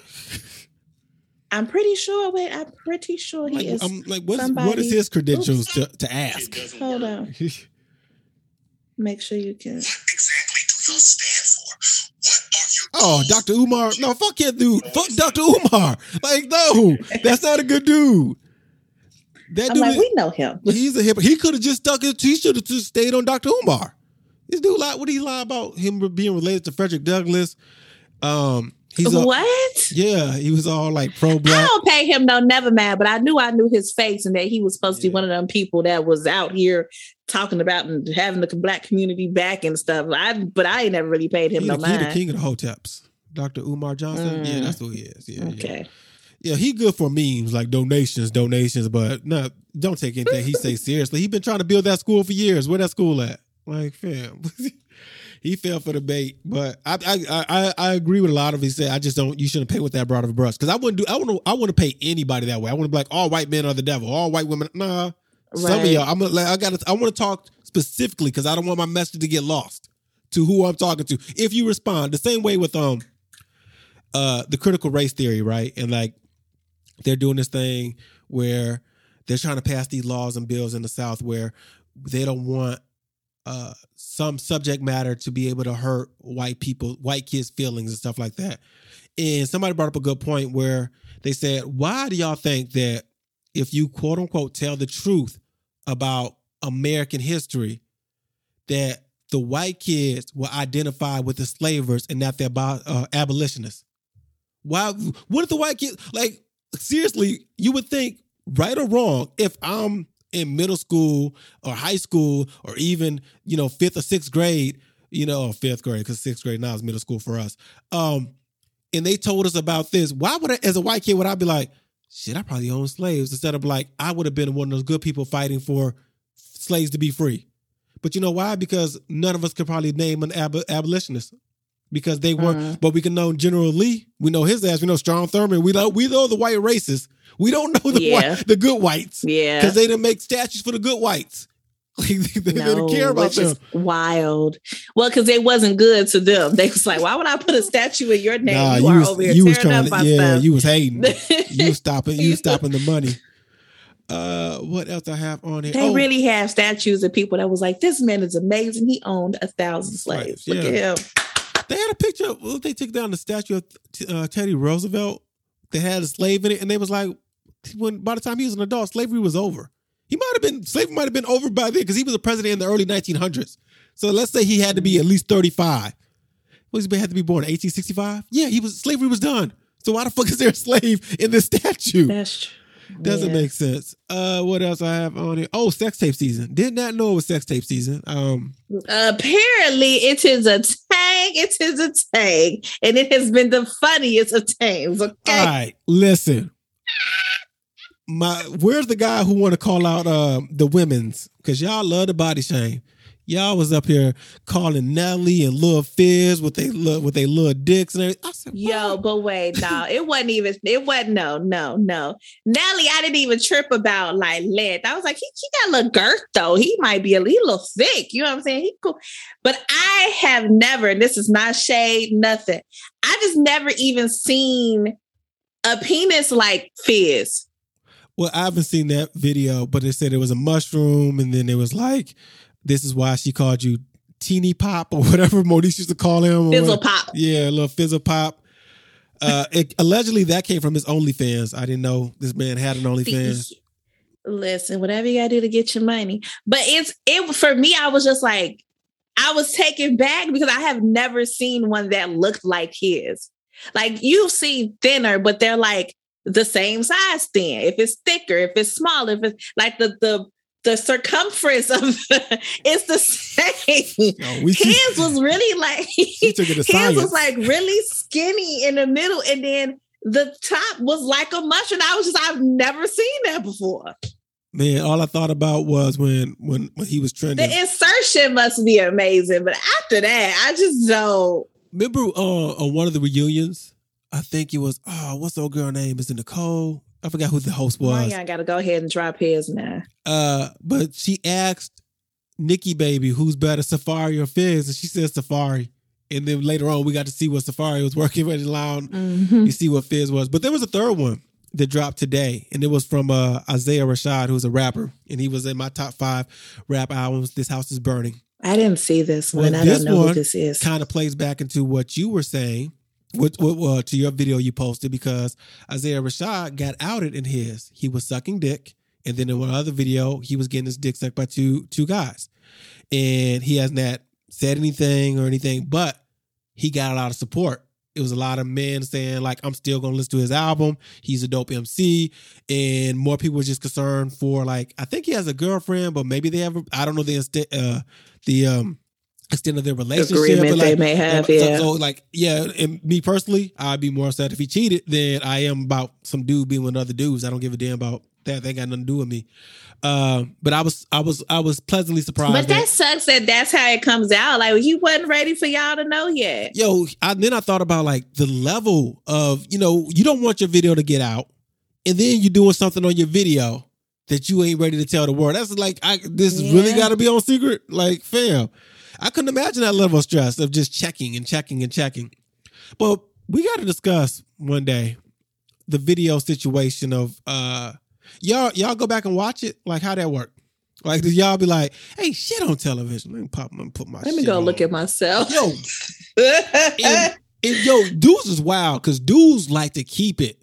I'm pretty sure. Wait, I'm pretty sure he Like, is. I'm like, what's, what somebody- is his credentials to, to ask? Hold on. [laughs] Make sure you can. Exactly do y'all stand for? What are your Oh. Dr. Umar. No, fuck that dude. Fuck Dr. Umar. Like, no, that's not a good dude. That I'm dude, like, is- we know him. [laughs] he's a hip. He could have just stuck it. He should have just stayed on Dr. Umar. This dude, like, what did he lie about him being related to Frederick Douglass? Um, he's a, what? yeah, he was all like pro black. I don't pay him no never mind, but I knew I knew his face and that he was supposed to be one of them people that was out here talking about and having the black community back and stuff. I but I ain't never really paid him He, no the, he the mind. king of the hoteps. Dr. Umar Johnson. Yeah, Mm. that's who he is. Yeah, yeah. Okay. Yeah, he good for memes like donations, donations, but no, don't take anything he [laughs] say seriously. He been trying to build that school for years. Where that school at? Like, fam, [laughs] he fell for the bait. But I, I, I, I agree with a lot of he said. I just don't. You shouldn't pay with that broad of a brush because I wouldn't do. I want to. I want to pay anybody that way. I want to be like all white men are the devil. All white women. Nah, some of y'all. I'm gonna. Like, I got. I want to talk specifically because I don't want my message to get lost to who I'm talking to. If you respond the same way with um, uh, the critical race theory, right, and like they're doing this thing where they're trying to pass these laws and bills in the South where they don't want uh, some subject matter to be able to hurt white people, white kids' feelings and stuff like that. And somebody brought up a good point where they said, "Why do y'all think that if you quote unquote tell the truth about American history, that the white kids will identify with the slavers and not the abo- uh, abolitionists? Why? What if the white kids like?" seriously, you would think, right or wrong, if I'm in middle school or high school or even, you know, fifth or sixth grade, you know, or fifth grade, because sixth grade now is middle school for us. Um, and they told us about this. Why would I, as a white kid, would I be like, shit, I probably own slaves instead of like, I would have been one of those good people fighting for slaves to be free. But you know why? Because none of us could probably name an ab- abolitionist because they weren't. Mhm. But we can know General Lee. We know his ass. We know Strom Thurmond. We know we know the white racists. We don't know the Yeah. white, the good whites Yeah. because they didn't make statues for the good whites. [laughs] They, they no, didn't care about them. wild. Well, because it wasn't good to them. They was like, why would I put a statue in your name? Nah, you, you, are was over here you was trying up to yeah, stuff. you was hating. you [laughs] stopping you stopping the money. Uh, what else I have on here? They Oh, really have statues of people that was like, this man is amazing. He owned a thousand slaves. Slaves, Look yeah. at him. They had a picture. Of, well, they took down the statue of uh, Teddy Roosevelt. They had a slave in it, and they was like, when by the time he was an adult, slavery was over. He might have been slavery might have been over by then because he was a president in the early 1900s. So let's say he had to be at least 35. Was he had to be born in 1865? Yeah, he was slavery was done. So why the fuck is there a slave in this statue? That's true. Doesn't Yeah. make sense. Uh, what else I have on here? Oh, sex tape season. Did not know it was sex tape season. Um, Apparently, it is a tang, it is a tang. And it has been the funniest of tangs. Okay. All right, listen. My where's the guy who want to call out uh, the women's? Because y'all love the body shame. Y'all was up here calling Nelly and Lil Fizz with they look with they little dicks and everything. I said, Yo, but wait, no, it wasn't even. It wasn't. No, no, no. Nelly, I didn't even trip about like length. I was like, he, he got a little girth though. He might be a little thick. You know what I'm saying? He cool. But I have never. And this is not shade, nothing. I just never even seen a penis like Fizz. Well, I haven't seen that video, but it said it was a mushroom, and then it was like, "This is why she called you teeny pop or whatever [laughs] Monique used to call him." Fizzle what- pop. Yeah, a little fizzle pop. Uh, it, allegedly, that came from his OnlyFans. I didn't know this man had an OnlyFans. Listen, whatever you gotta do to get your money. But it's it for me, I was just like, I was taken back because I have never seen one that looked like his. Like you've seen thinner, but they're like the same size thin. If it's thicker, if it's smaller, if it's like the the the circumference of [laughs] it's the same. [laughs] We see- His was really like [laughs] his science. was like really skinny in the middle, and then the top was like a mushroom. I was just I've never seen that before. Man, all I thought about was when when when he was trending. The insertion must be amazing, but after that, I just don't. Remember uh, on one of the reunions, I think it was oh, what's the old girl name? Is it Nicole? I forgot who the host was. I got to go ahead and drop his now. Uh, but she asked Nikki Baby, who's better, Safaree or Fizz? And she said Safaree. And then later on, we got to see what Safaree was [laughs] working with loud. Mhm. You see what Fizz was. But there was a third one that dropped today, and it was from uh, Isaiah Rashad, who's a rapper, and he was in my top five rap albums. This house is burning. I didn't see this one. Well, I this don't know one who this is. Kind of plays back into what you were saying, what to your video you posted because Isaiah Rashad got outed in his. He was sucking dick, and then in one other video, he was getting his dick sucked by two two guys, and he hasn't said anything or anything, but he got a lot of support. It was a lot of men saying like, "I'm still gonna listen to his album. He's a dope MC," and more people were just concerned for like, I think he has a girlfriend, but maybe they have. a- I don't know the uh, the um extent of their relationship. Agreement but, they may have, so- yeah. So, like, yeah, and me personally, I'd be more upset if he cheated than I am about some dude being with other dudes. I don't give a damn about that. They got nothing to do with me. Um, but I was, I was, I was pleasantly surprised. But that- that sucks that that's how it comes out. Like he wasn't ready for y'all to know yet. yo, I, then I thought about like the level of, you know, you don't want your video to get out, and then you're doing something on your video that you ain't ready to tell the world. That's like, I this Yeah. really got to be on secret. Like, fam, I couldn't imagine that level of stress of just checking and checking and checking. But we got to discuss one day the video situation of uh y'all y'all go back and watch it. Like, how that worked. Like, did y'all be like, hey, shit on television? Let me pop, me put my. Let me go on. look at myself. Yo, and, and yo, dudes is wild because dudes like to keep it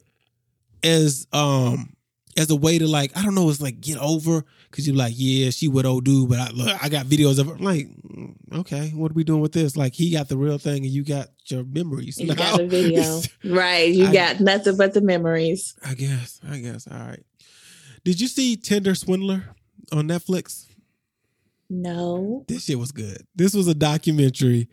as um as a way to like I don't know, it's like get over because you're like, yeah, she with old dude, but I look, I got videos of her. I'm like, mm, okay, what are we doing with this? Like he got the real thing and you got your memories. You now. got the video. [laughs] right. You I- got nothing but the memories. I guess, I guess. All right. Did you see Tinder Swindler on Netflix? No. This shit was good. This was a documentary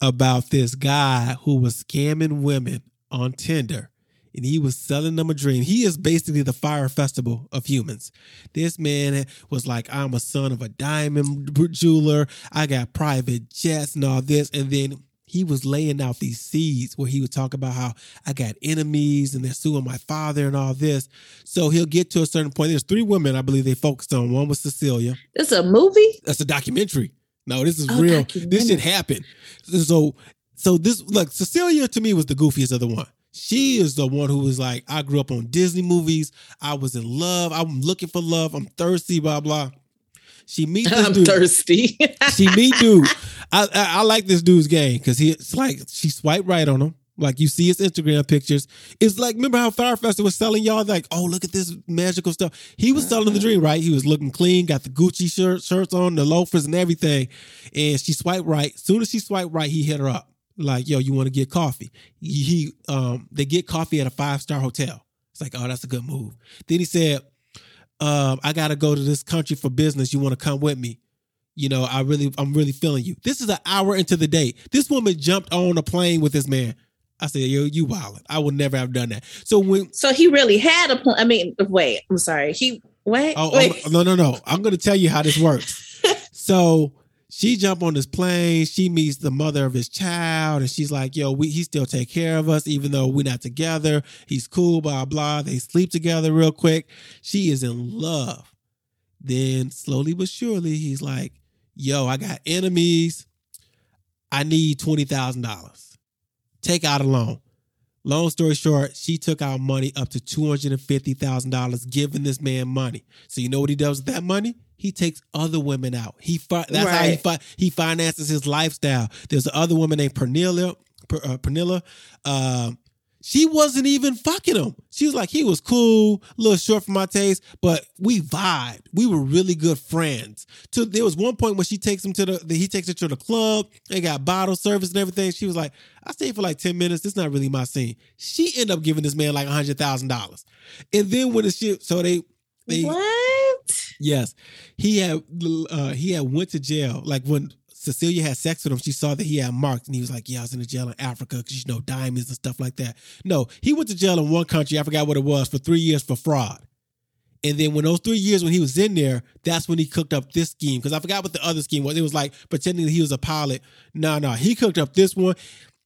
about this guy who was scamming women on Tinder and he was selling them a dream. He is basically the Fyre Festival of humans. This man was like, I'm a son of a diamond jeweler. I got private jets and all this. And then he was laying out these seeds where he would talk about how I got enemies and they're suing my father and all this. So he'll get to a certain point. There's three women I believe they focused on. One was Cecilia It's a movie? that's a documentary. No, this is Oh, real. This shit happened. So, so this look, Cecilia to me was the goofiest of the one. She is the one who was like, I grew up on Disney movies. I was in love. I'm looking for love. I'm thirsty. Blah blah. She meets this [laughs] I'm dude. thirsty. She meet dude. I, I I like this dude's game because he it's like she swiped right on him. Like you see his Instagram pictures. It's like remember how Firefester was selling y'all like, oh look at this magical stuff. He was selling the uh-huh. dream, right? He was looking clean, got the Gucci shirt, shirts on, the loafers and everything. And she swiped right. Soon as she swiped right, he hit her up. Like, yo, you want to get coffee? He, um they get coffee at a five star hotel. It's like, oh, that's a good move. Then he said, um, I gotta go to this country for business. You want to come with me? You know, I really, I'm really feeling you. This is an hour into the date. This woman jumped on a plane with this man. I said, yo, you wildin'. I would never have done that. So when, So he really had a plan. I mean, wait, I'm sorry. He wait, oh, wait. oh, no, no, no. I'm going to tell you how this works. [laughs] so she jump on this plane. She meets the mother of his child, and she's like, "Yo, we he still take care of us, even though we're not together. He's cool, blah blah." They sleep together real quick. She is in love. Then slowly but surely, he's like, "Yo, I got enemies. I need twenty thousand dollars. Take out a loan." Long story short, she took out money up to two hundred and fifty thousand dollars, giving this man money. So you know what he does with that money? He takes other women out. He fi- that's how he fi- he finances his lifestyle. There's the other woman named Pernilla. Per, uh, Pernilla. Um, she wasn't even fucking him. She was like, he was cool, a little short for my taste, but we vibed. We were really good friends. To there was one point when she takes him to the, the he takes her to the club. They got bottle service and everything. She was like, I stayed for like 10 minutes. This not really my scene. She ended up giving this man like a hundred thousand dollars. And then when the shit, so they they what? Yes, he had uh, he had went to jail. Like when Cecilia had sex with him, she saw that he had marks, and he was like, "Yeah, I was in the jail in Africa because you know diamonds and stuff like that." No, he went to jail in one country. I forgot what it was for three years for fraud. And then when those three years when he was in there, that's when he cooked up this scheme. Because I forgot what the other scheme was. It was like pretending that he was a pilot. No, no, he cooked up this one.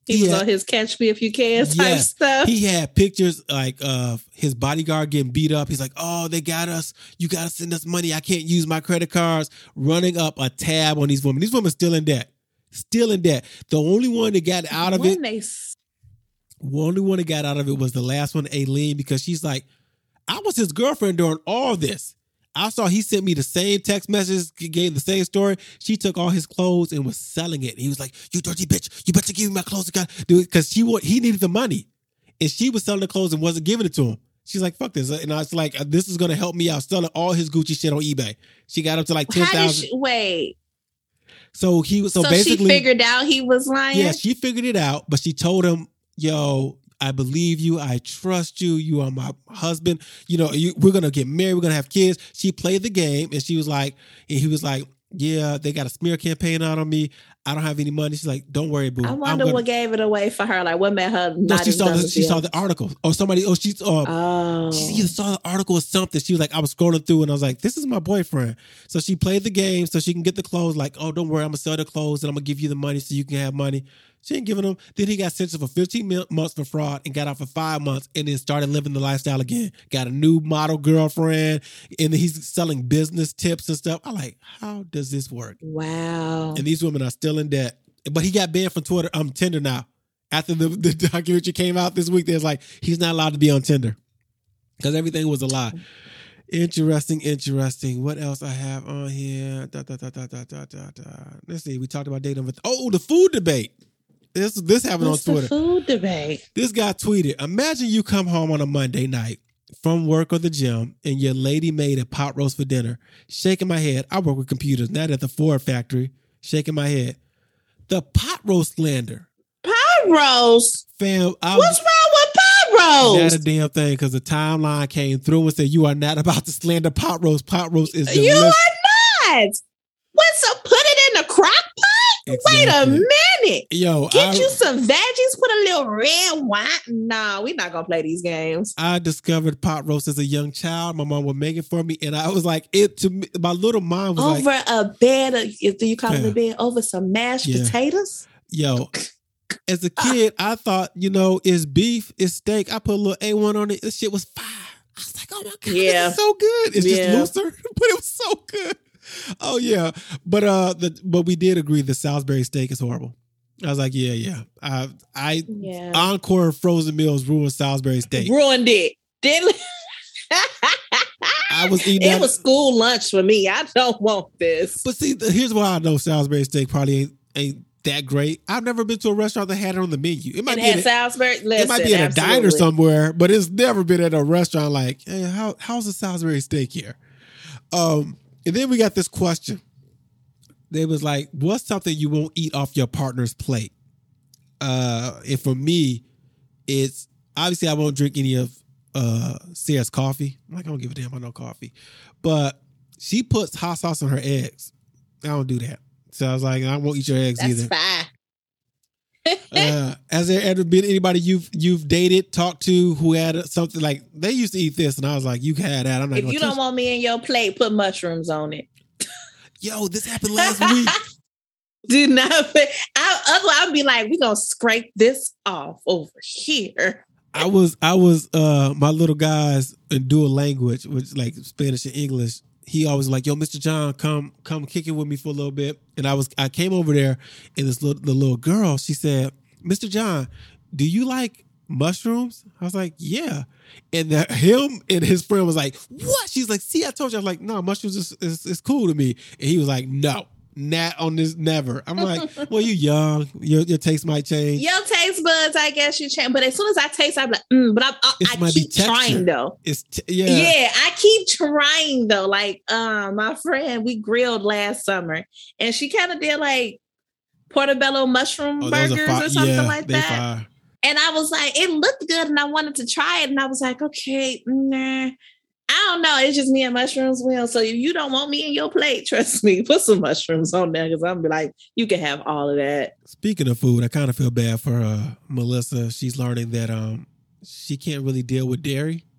He, was had- on his catch me if you can type Yes. stuff. He had pictures like of his bodyguard getting beat up. He's like, "Oh, they got us. You got to send us money. I can't use my credit cards." Running up a tab on these women. These women still in debt. Still in debt. The only one that got out of when it, they the only one that got out of it was the last one, Ayleen, because she's like, "I was his girlfriend during all this." I saw he sent me the same text messages, gave the same story. She took all his clothes and was selling it. He was like, "You dirty bitch! You better give me my clothes." Because she he needed the money, and she was selling the clothes and wasn't giving it to him. She's like, "Fuck this!" And I was like, "This is gonna help me out." Selling all his Gucci shit on eBay. She got up to like ten thousand. she wait? So he was so, So, she basically, figured out he was lying. yeah, she figured it out, but she told him, "Yo, I believe you. I trust you. You are my husband. You know, you, we're gonna get married. We're gonna have kids." She played the game, and she was like, and he was like, "Yeah, they got a smear campaign out on me. I don't have any money." She's like, "Don't worry, boo. I wonder gonna- what gave it away for her. Like what made her No, not she saw the, she saw the article. Oh, somebody. Oh, she's. Uh, Oh, she either saw the article or something. She was like, I was scrolling through and I was like, this is my boyfriend. So she played the game so she can get the clothes. Like, oh, don't worry, I'm gonna sell the clothes and I'm gonna give you the money so you can have money. She ain't giving him. Then he got sentenced for 15 months for fraud and got out for five months and then started living the lifestyle again. Got a new model girlfriend and then he's selling business tips and stuff. I'm like, how does this work? wow. And these women are still in debt. But he got banned from Twitter. I'm Tinder now. After the, the [laughs] documentary came out this week, there's like he's not allowed to be on Tinder because everything was a lie. Interesting, interesting. What else I have on here? Da, da, da, da, da, da, da, da. Let's see. We talked about dating. With, oh, the food debate. This this happened What's on the Twitter. food debate? This guy tweeted, imagine you come home on a Monday night from work or the gym and your lady made a pot roast for dinner. Shaking my head. I work with computers, not at the Ford factory. Shaking my head. The pot roast slander. Pot roast. Fam, I What's wrong with pot not roast? a damn thing because the timeline came through and said, You are not about to slander pot roast. Pot roast is You are not. Wait, so put it in the crock pot? Wait a minute. Yo, Get I, you some veggies, put a little red wine. No, we're not gonna play these games. I discovered pot roast as a young child. My mom would make it for me, and I was like, it to me. My little mom was like, Over a bed of do you call it a bed? Over some mashed Yeah. potatoes? yo, as a [laughs] ah. kid, I thought, you know, it's beef, it's steak. I put a little A1 on it. This shit was fire. I was like, oh my God, Yeah. this is so good. It's Yeah. just looser, [laughs] but it was so good. [laughs] Oh yeah. But uh the but we did agree the Salisbury steak is horrible. I was like, yeah, yeah. I I Yeah. Encore frozen meals ruined Salisbury steak. Ruined it. Didn't [laughs] I was eating it that- was school lunch for me. I don't want this. But see, here's why I know Salisbury steak probably ain't, ain't that great. I've never been to a restaurant that had it on the menu. It might It be at Salisbury. Listen, it might be at a diner somewhere, but it's never been at a restaurant like, hey, how, how's the Salisbury steak here? Um, and then we got this question. They was like, what's something you won't eat off your partner's plate? Uh, and for me, it's obviously I won't drink any of uh Sarah's coffee. I'm like, I don't give a damn about no coffee. But she puts hot sauce on her eggs. I don't do that. So I was like, I won't eat your eggs That's either. fine. Uh, has there ever been anybody you've you've dated, talked to who had something like they used to eat this, and I was like, you had that. I'm not if gonna you don't want me in your plate, put mushrooms on it. [laughs] Yo, this happened last week. [laughs] Do not. I, otherwise, I'd be like, we're gonna scrape this off over here. I was I was uh my little guys in dual language, which like Spanish and English. He always like, yo, Mr. Jon, come come kick it with me for a little bit. And I was I came over there and this little the little girl, she said, Mr. Jon, do you like mushrooms? I was like, yeah. And the, him and his friend was like, what? She's like, see, I told you. I was like, no, mushrooms is, is, is cool to me. And he was like, no, not on this, never. I'm like, well, you young, your your taste might change. Your taste buds, I guess you change. But as soon as I taste, I'm like, mm, but I, I be keep trying though. It's t- yeah. Yeah. I keep trying though. Like, um, my friend, we grilled last summer, and she kind of did like portobello mushroom Oh, burgers fi- or something yeah, like that. fire. And I was like, it looked good, and I wanted to try it, and I was like, okay, nah. I don't know. It's just me and mushrooms will. So if you don't want me in your plate, [laughs] trust me, put some mushrooms on there because I'm be like, you can have all of that. Speaking of food, I kind of feel bad for uh, Melissa. She's learning that um she can't really deal with dairy. [laughs]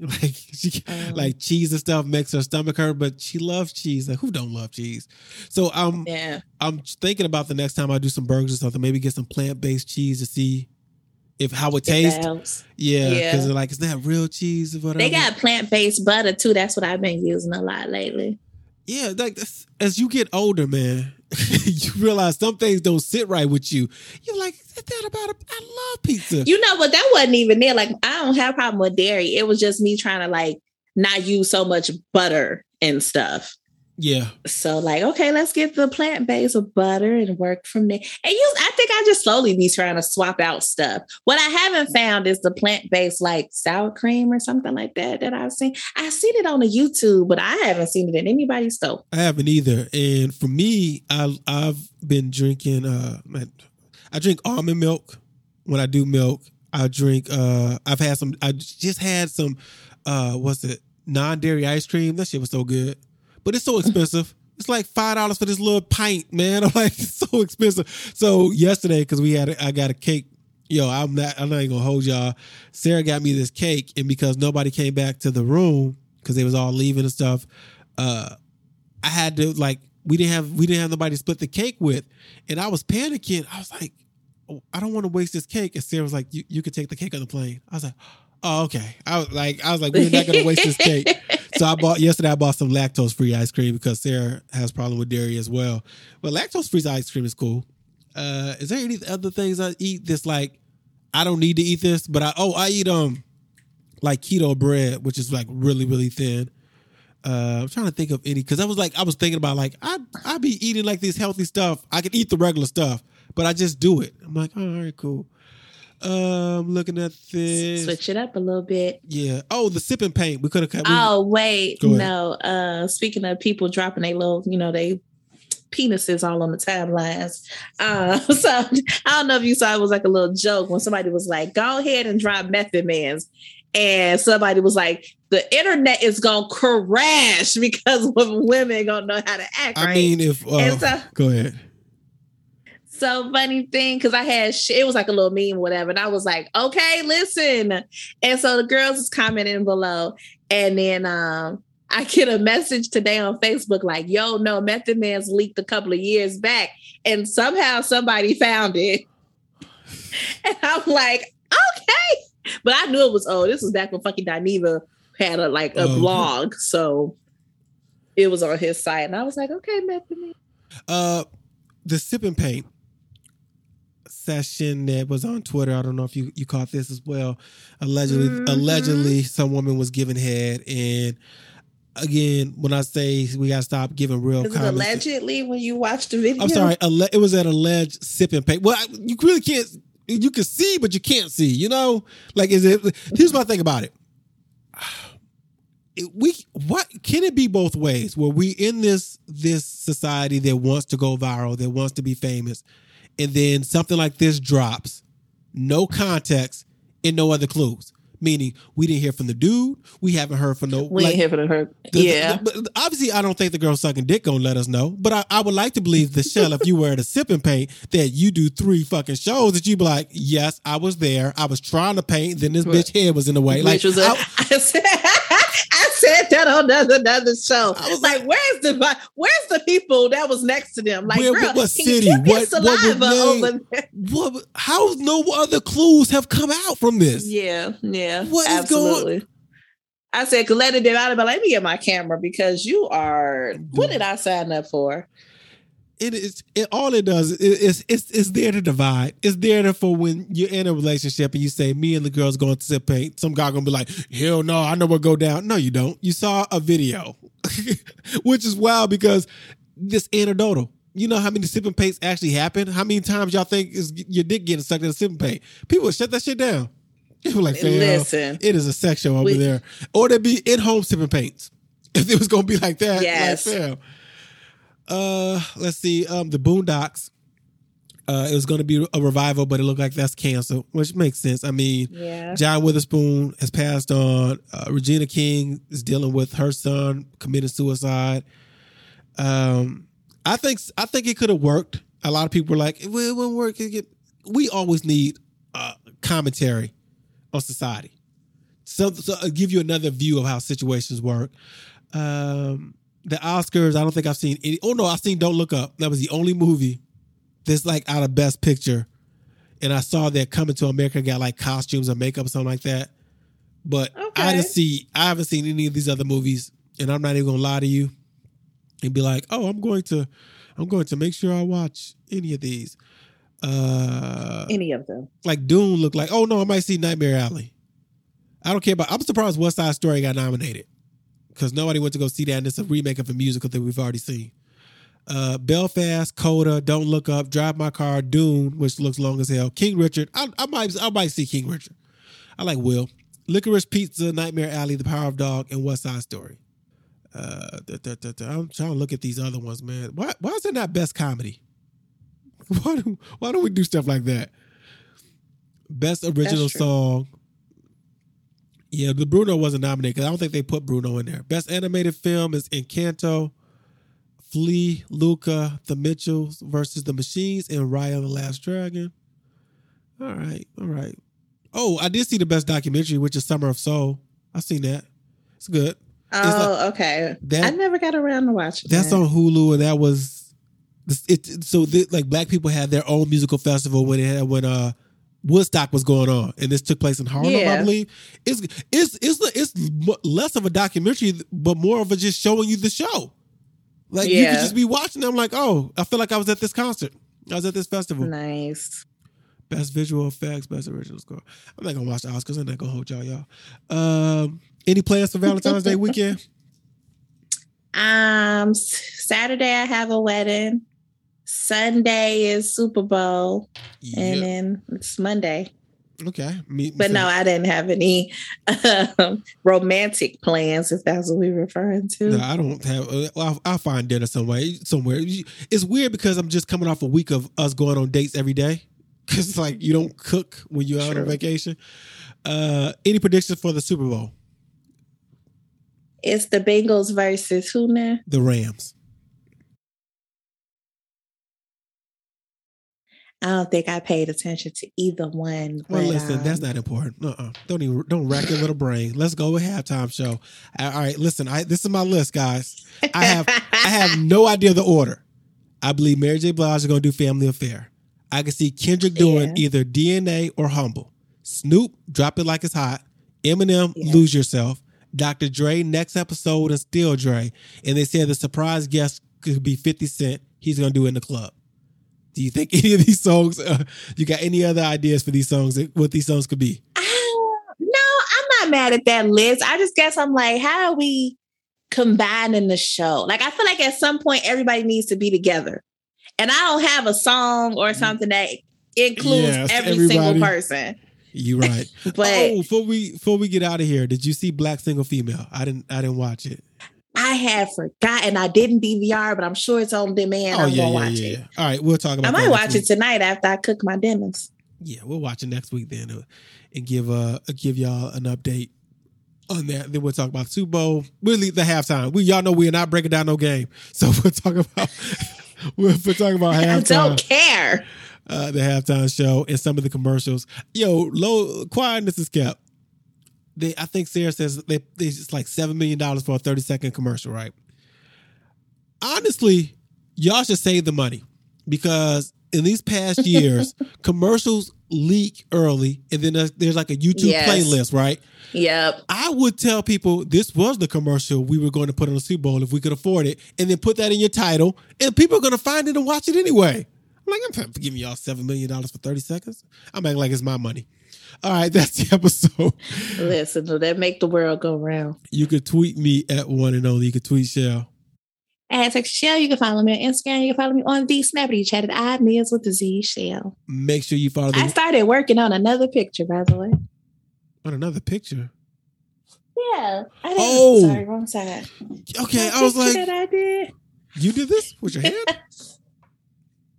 Like she Oh. like cheese and stuff makes her stomach hurt, but she loves cheese. Like who don't love cheese? So um Yeah. I'm thinking about the next time I do some burgers or something, maybe get some plant based cheese to see if how it tastes. helps. Yeah, Yeah. because like it's not real cheese or whatever. They got plant based butter too. That's what I've been using a lot lately. yeah, like as you get older, man, [laughs] you realize some things don't sit right with you. You're like, is that about? A, I love pizza. You know what? That wasn't even there. Like, I don't have a problem with dairy. It was just me trying to like not use so much butter and stuff. Yeah, So like, okay, let's get the plant based butter and work from there. And you, I think I just slowly be trying to swap out stuff. What I haven't found is the plant based like sour cream or something like that that I've seen. I've seen it on the YouTube, but I haven't seen it in anybody's store. I haven't either. And for me, I I've been drinking. Uh, I drink almond milk when I do milk. I drink. Uh, I've had some. I just had some. Uh, what's it? Non dairy ice cream. That shit was so good, but it's so expensive. It's like five dollars for this little pint, man. [laughs] I'm like, it's so expensive. So yesterday, because we had, I got a cake. Yo, I'm not. I'm not even gonna hold y'all. Sarah got me this cake, and because nobody came back to the room because they was all leaving and stuff, uh, I had to like we didn't have we didn't have nobody to split the cake with, and I was panicking. I was like, oh, I don't want to waste this cake. And Sarah was like, you you could take the cake on the plane. I was like, oh okay. I was like I was like we're not gonna waste this cake. [laughs] So I bought yesterday. I bought some lactose free ice cream because Sarah has problem with dairy as well. But lactose free ice cream is cool. Uh, is there any other things I eat that's like I don't need to eat this, but I oh I eat um like keto bread, which is like really really thin. Uh, I'm trying to think of any because I was like I was thinking about like I I be eating like this healthy stuff. I could eat the regular stuff, but I just do it. I'm like, all right, cool. Um, looking at this. Switch it up a little bit. Yeah. Oh, the sipping paint. We could have. Cut. Oh wait, no. Uh, speaking of people dropping their little, you know, they penises all on the timelines. Uh, [laughs] so I don't know if you saw it was like a little joke when somebody was like, "Go ahead and drop Method Man's," and somebody was like, "The internet is gonna crash [laughs] because women gonna know how to act." I right? mean, if uh, so- go ahead. So funny thing because I had sh- it was like a little meme, whatever, and I was like, okay, listen. And so the girls was commenting below, and then um I get a message today on Facebook like, yo, no, Method Man's leaked a couple of years back, and somehow somebody found it. [laughs] And I'm like, okay. But I knew it was oh, this was back when fucking Dineva had a like a Oh, blog. So it was on his site. And I was like, okay, Method Man. Uh, the sipping paint session that was on Twitter. I don't know if you you caught this as well. Allegedly, Mhm. allegedly, some woman was giving head, and again, when I say we gotta stop giving real allegedly when you watched the video? I'm sorry. alle- It was an alleged sipping paint. Well, I, you really can't. You can see, but you can't see. You know, like is it? Here's my thing about it. It- we what can it be both ways? Where we in this this society that wants to go viral, that wants to be famous, and then something like this drops, no context and no other clues. Meaning, we didn't hear from the dude. We haven't heard from no. We like, here for the hurt. the- yeah. the- but obviously, I don't think the girl sucking dick gonna let us know. But I, I would like to believe the shell if you were at a sipping paint that you do three fucking shows that you be like, yes, I was there. I was trying to paint. Then this bitch head was in the way. Like, Which was a, [laughs] I- I said, that on another, another show. I was like, where's the where's the people that was next to them? Like, Where- girl, what city? What- saliva over there? what? How no other clues have come out from this? Yeah, yeah, What is going- I said, "Cause let it did out, but let me get my camera because you are. What mm. did I sign up for? It is it, all it does is it's, it's it's there to divide. It's there to, for when you're in a relationship and you say me and the girls going to sip paint. Some guy gonna be like, hell no, I know what go down. No, you don't. You saw a video, [laughs] which is wild because this anecdotal. You know how many sipping paints actually happen? How many times y'all think is your dick getting sucked in a sipping paint? People shut that shit down. People like, Listen. it is a sex show over We- there, or there'd be in home sipping paints. [laughs] If it was gonna be like that, Yes. like. Uh, let's see. Um, the Boondocks. Uh, it was going to be a revival, but it looked like that's canceled, which makes sense. I mean, Yeah, John Witherspoon has passed on. Uh, Regina King is dealing with her son committing suicide. Um, I think I think it could have worked. A lot of people were like, "Well, it wouldn't work." It get-" We always need uh, commentary on society, so, so uh, give you another view of how situations work. Um, the Oscars, I don't think I've seen any. Oh no, I've seen Don't Look Up. That was the only movie that's like out of Best Picture and I saw that Coming to America got like costumes or makeup or something like that. But I Okay. didn't see. I haven't seen any of these other movies, and I'm not even gonna lie to you and be like, "Oh, I'm going to, I'm going to make sure I watch any of these." Uh, any of them. like Dune looked like. Oh no, I might see Nightmare Alley. I don't care about. I'm surprised West Side Story got nominated because nobody went to go see that, and it's a remake of a musical that we've already seen. Uh, Belfast, Coda, Don't Look Up, Drive My Car, Dune, which looks long as hell. King Richard, I, I might, I might see King Richard. I like Will. Licorice Pizza, Nightmare Alley, The Power of Dog, and West Side Story. Uh, da, da, da. I'm trying to look at these other ones, man. Why, why is it not best comedy? [laughs] Why do, why don't we do stuff like that? Best original song. Yeah, the Bruno wasn't nominated because I don't think they put Bruno in there. Best animated film is Encanto, Flee, Luca, The Mitchells versus the Machines, and Raya and the Last Dragon. All right, all right. Oh, I did see the best documentary, which is Summer of Soul. I seen that. It's good. Oh, okay. that- I never got around to watching that. That's that. on Hulu, and that was it. So the, like black people had their own musical festival when it had when uh Woodstock was going on, and this took place in Harlem, I believe. It's it's it's it's less of a documentary, but more of a just showing you the show. Like you could just be watching. I'm like, oh, I feel like I was at this concert. I was at this festival. Nice. Best visual effects, best original score. I'm not gonna watch the Oscars. I'm not gonna hold y'all, y'all. Um, any plans for Valentine's Day [laughs] weekend? Um, Saturday I have a wedding. Sunday is Super Bowl, and then it's Monday. Okay. Me, But no, I didn't have any [laughs] um, romantic plans, if that's what we're referring to. No, I don't have. Uh, well, I'll, I'll find dinner somewhere. Somewhere. It's weird because I'm just coming off a week of us going on dates every day. Because it's like you don't cook when you're out on vacation. Uh, any predictions for the Super Bowl? It's the Bengals versus who now? The Rams. I don't think I paid attention to either one. Well, but, listen, that's um, not important. Uh-uh. Don't even don't rack your little brain. Let's go with halftime show. All right, listen. I this is my list, guys. I have I have [laughs] no idea the order. I believe Mary J. Blige is going to do Family Affair. I can see Kendrick doing Yeah. either DNA or Humble. Snoop, Drop It Like It's Hot. Eminem, Yeah. Lose Yourself. Dr. Dre, next episode, and Still Dre. And they said the surprise guest could be 50 Cent. He's going to do it in the club. Do you think [laughs] any of these songs, uh, you got any other ideas for these songs, what these songs could be? Uh, no, I'm not mad at that list. I just guess I'm like, how are we combining the show? Like, I feel like at some point everybody needs to be together, and I don't have a song or something that includes Yes, every everybody. single person. You're right. [laughs] But oh, before we before we get out of here, did you see Black Single Female? I didn't I didn't watch it. I had forgotten. I didn't DVR, but I'm sure it's on demand. oh I'm yeah, gonna yeah, watch yeah, it. All right, we'll talk about. I might watch week. it tonight after I cook my dinners. yeah, we'll watch it next week then, uh, and give uh give y'all an update on that. Then we'll talk about Super Bowl. We'll leave the halftime. We y'all know we are not breaking down no game, [laughs] so we'll talk about [laughs] we'll, we'll talk about halftime. I don't care. uh, the halftime show and some of the commercials. Yo, low quietness is kept. They, I think Sarah says they, they it's like seven million dollars for a thirty second commercial, right? Honestly, y'all should save the money because in these past [laughs] years, commercials leak early, and then there's, there's like a YouTube Yes. playlist, right? Yep. I would tell people this was the commercial we were going to put on the Super Bowl if we could afford it, and then put that in your title, and people are going to find it and watch it anyway. I'm like, I'm giving y'all seven million dollars for thirty seconds. I'm acting like it's my money. All right, [laughs] that's the episode. Listen, that make the world go round. You could tweet me at one and only. You could tweet Shell. At Text Shell, you can follow me on Instagram. You can follow me on the Snappity Chat at I Meals with the Z Shell. Make sure you follow me. I started working on another picture, by the way. on another picture. Yeah. I didn't, Oh. sorry, wrong side. Okay, That I was like, I did. you did this with your [laughs] hand.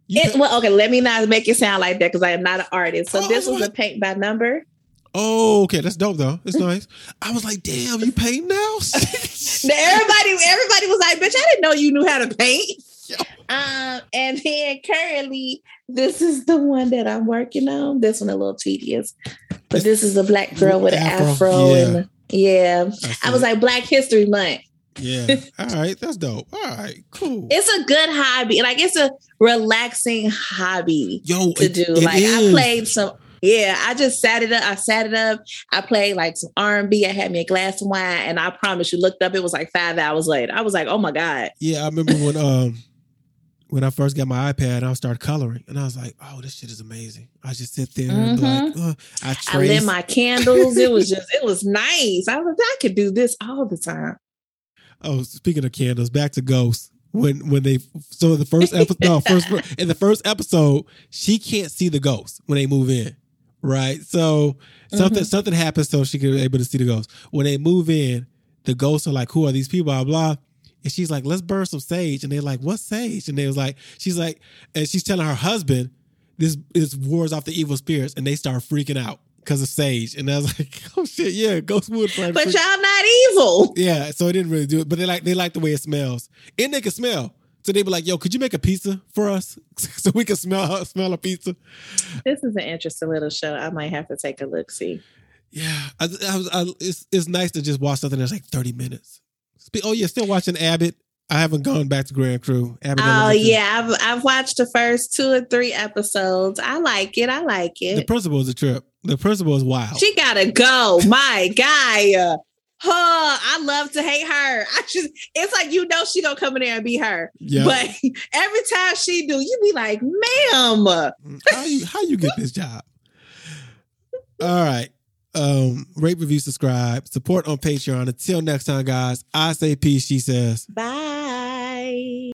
It, well, okay, let me not make it sound like that because I am not an artist. So Oh, this was what? a paint by number. oh, okay, that's dope though. It's [laughs] nice. I was like, damn, you paint [laughs] [laughs] now? Everybody, everybody was like, "Bitch, I didn't know you knew how to paint." Yo. Um, and then currently, this is the one that I'm working on. This one a little tedious, but It's- this is a black girl with an Afro, afro, yeah. and yeah, I was like Black History Month. Yeah. All right, that's dope. All right, cool. It's a good hobby, like it's a relaxing hobby Yo, to it- do. it like I played some. Yeah, I just sat it up. I sat it up. I played like some R and B. I had me a glass of wine, and I promise you, looked up. It was like five hours later. I was like, "Oh my god!" Yeah, I remember when um when I first got my iPad, I started coloring, and I was like, "Oh, this shit is amazing." I just sit there and like, uh, I I lit my candles. It was just, it was nice. I was, like, I could do this all the time. Oh, speaking of candles, back to ghosts. When when they so the first episode, no, [laughs] first in the first episode, she can't see the ghost when they move in, right? So something Mhm. something happens so she can be able to see the ghost. When they move in, the ghosts are like, "Who are these people?" Blah blah. And she's like, "Let's burn some sage." And they're like, "What sage?" And they was like, "She's like," and she's telling her husband, "This this wars off the evil spirits," and they start freaking out because of sage. And I was [laughs] like, "Oh shit, yeah, ghost wood." probably But y'all not evil. yeah, so it didn't really do it, but they like they like the way it smells, and they can smell. So they be like, "Yo, could you make a pizza for us [laughs] so we can smell smell a pizza?" This is an interesting little show. I might have to take a look. See, Yeah, I, I was. I, it's it's nice to just watch something that's like thirty minutes. Oh yeah, still watching Abbott. I haven't gone back to Grand Crew. Abbott oh Elementary. yeah, I've I've watched the first two or three episodes. I like it. I like it. the it. principal is a trip. The principal is wild. She gotta go. My guy. Huh, I love to hate her. I just it's like you know she gonna come in there and be her. yeah, But [laughs] every time she do, you be like, ma'am. how you how you get this job? All right. Um, rate, review, subscribe, support on Patreon. Until next time, guys. I say peace. She says. Bye.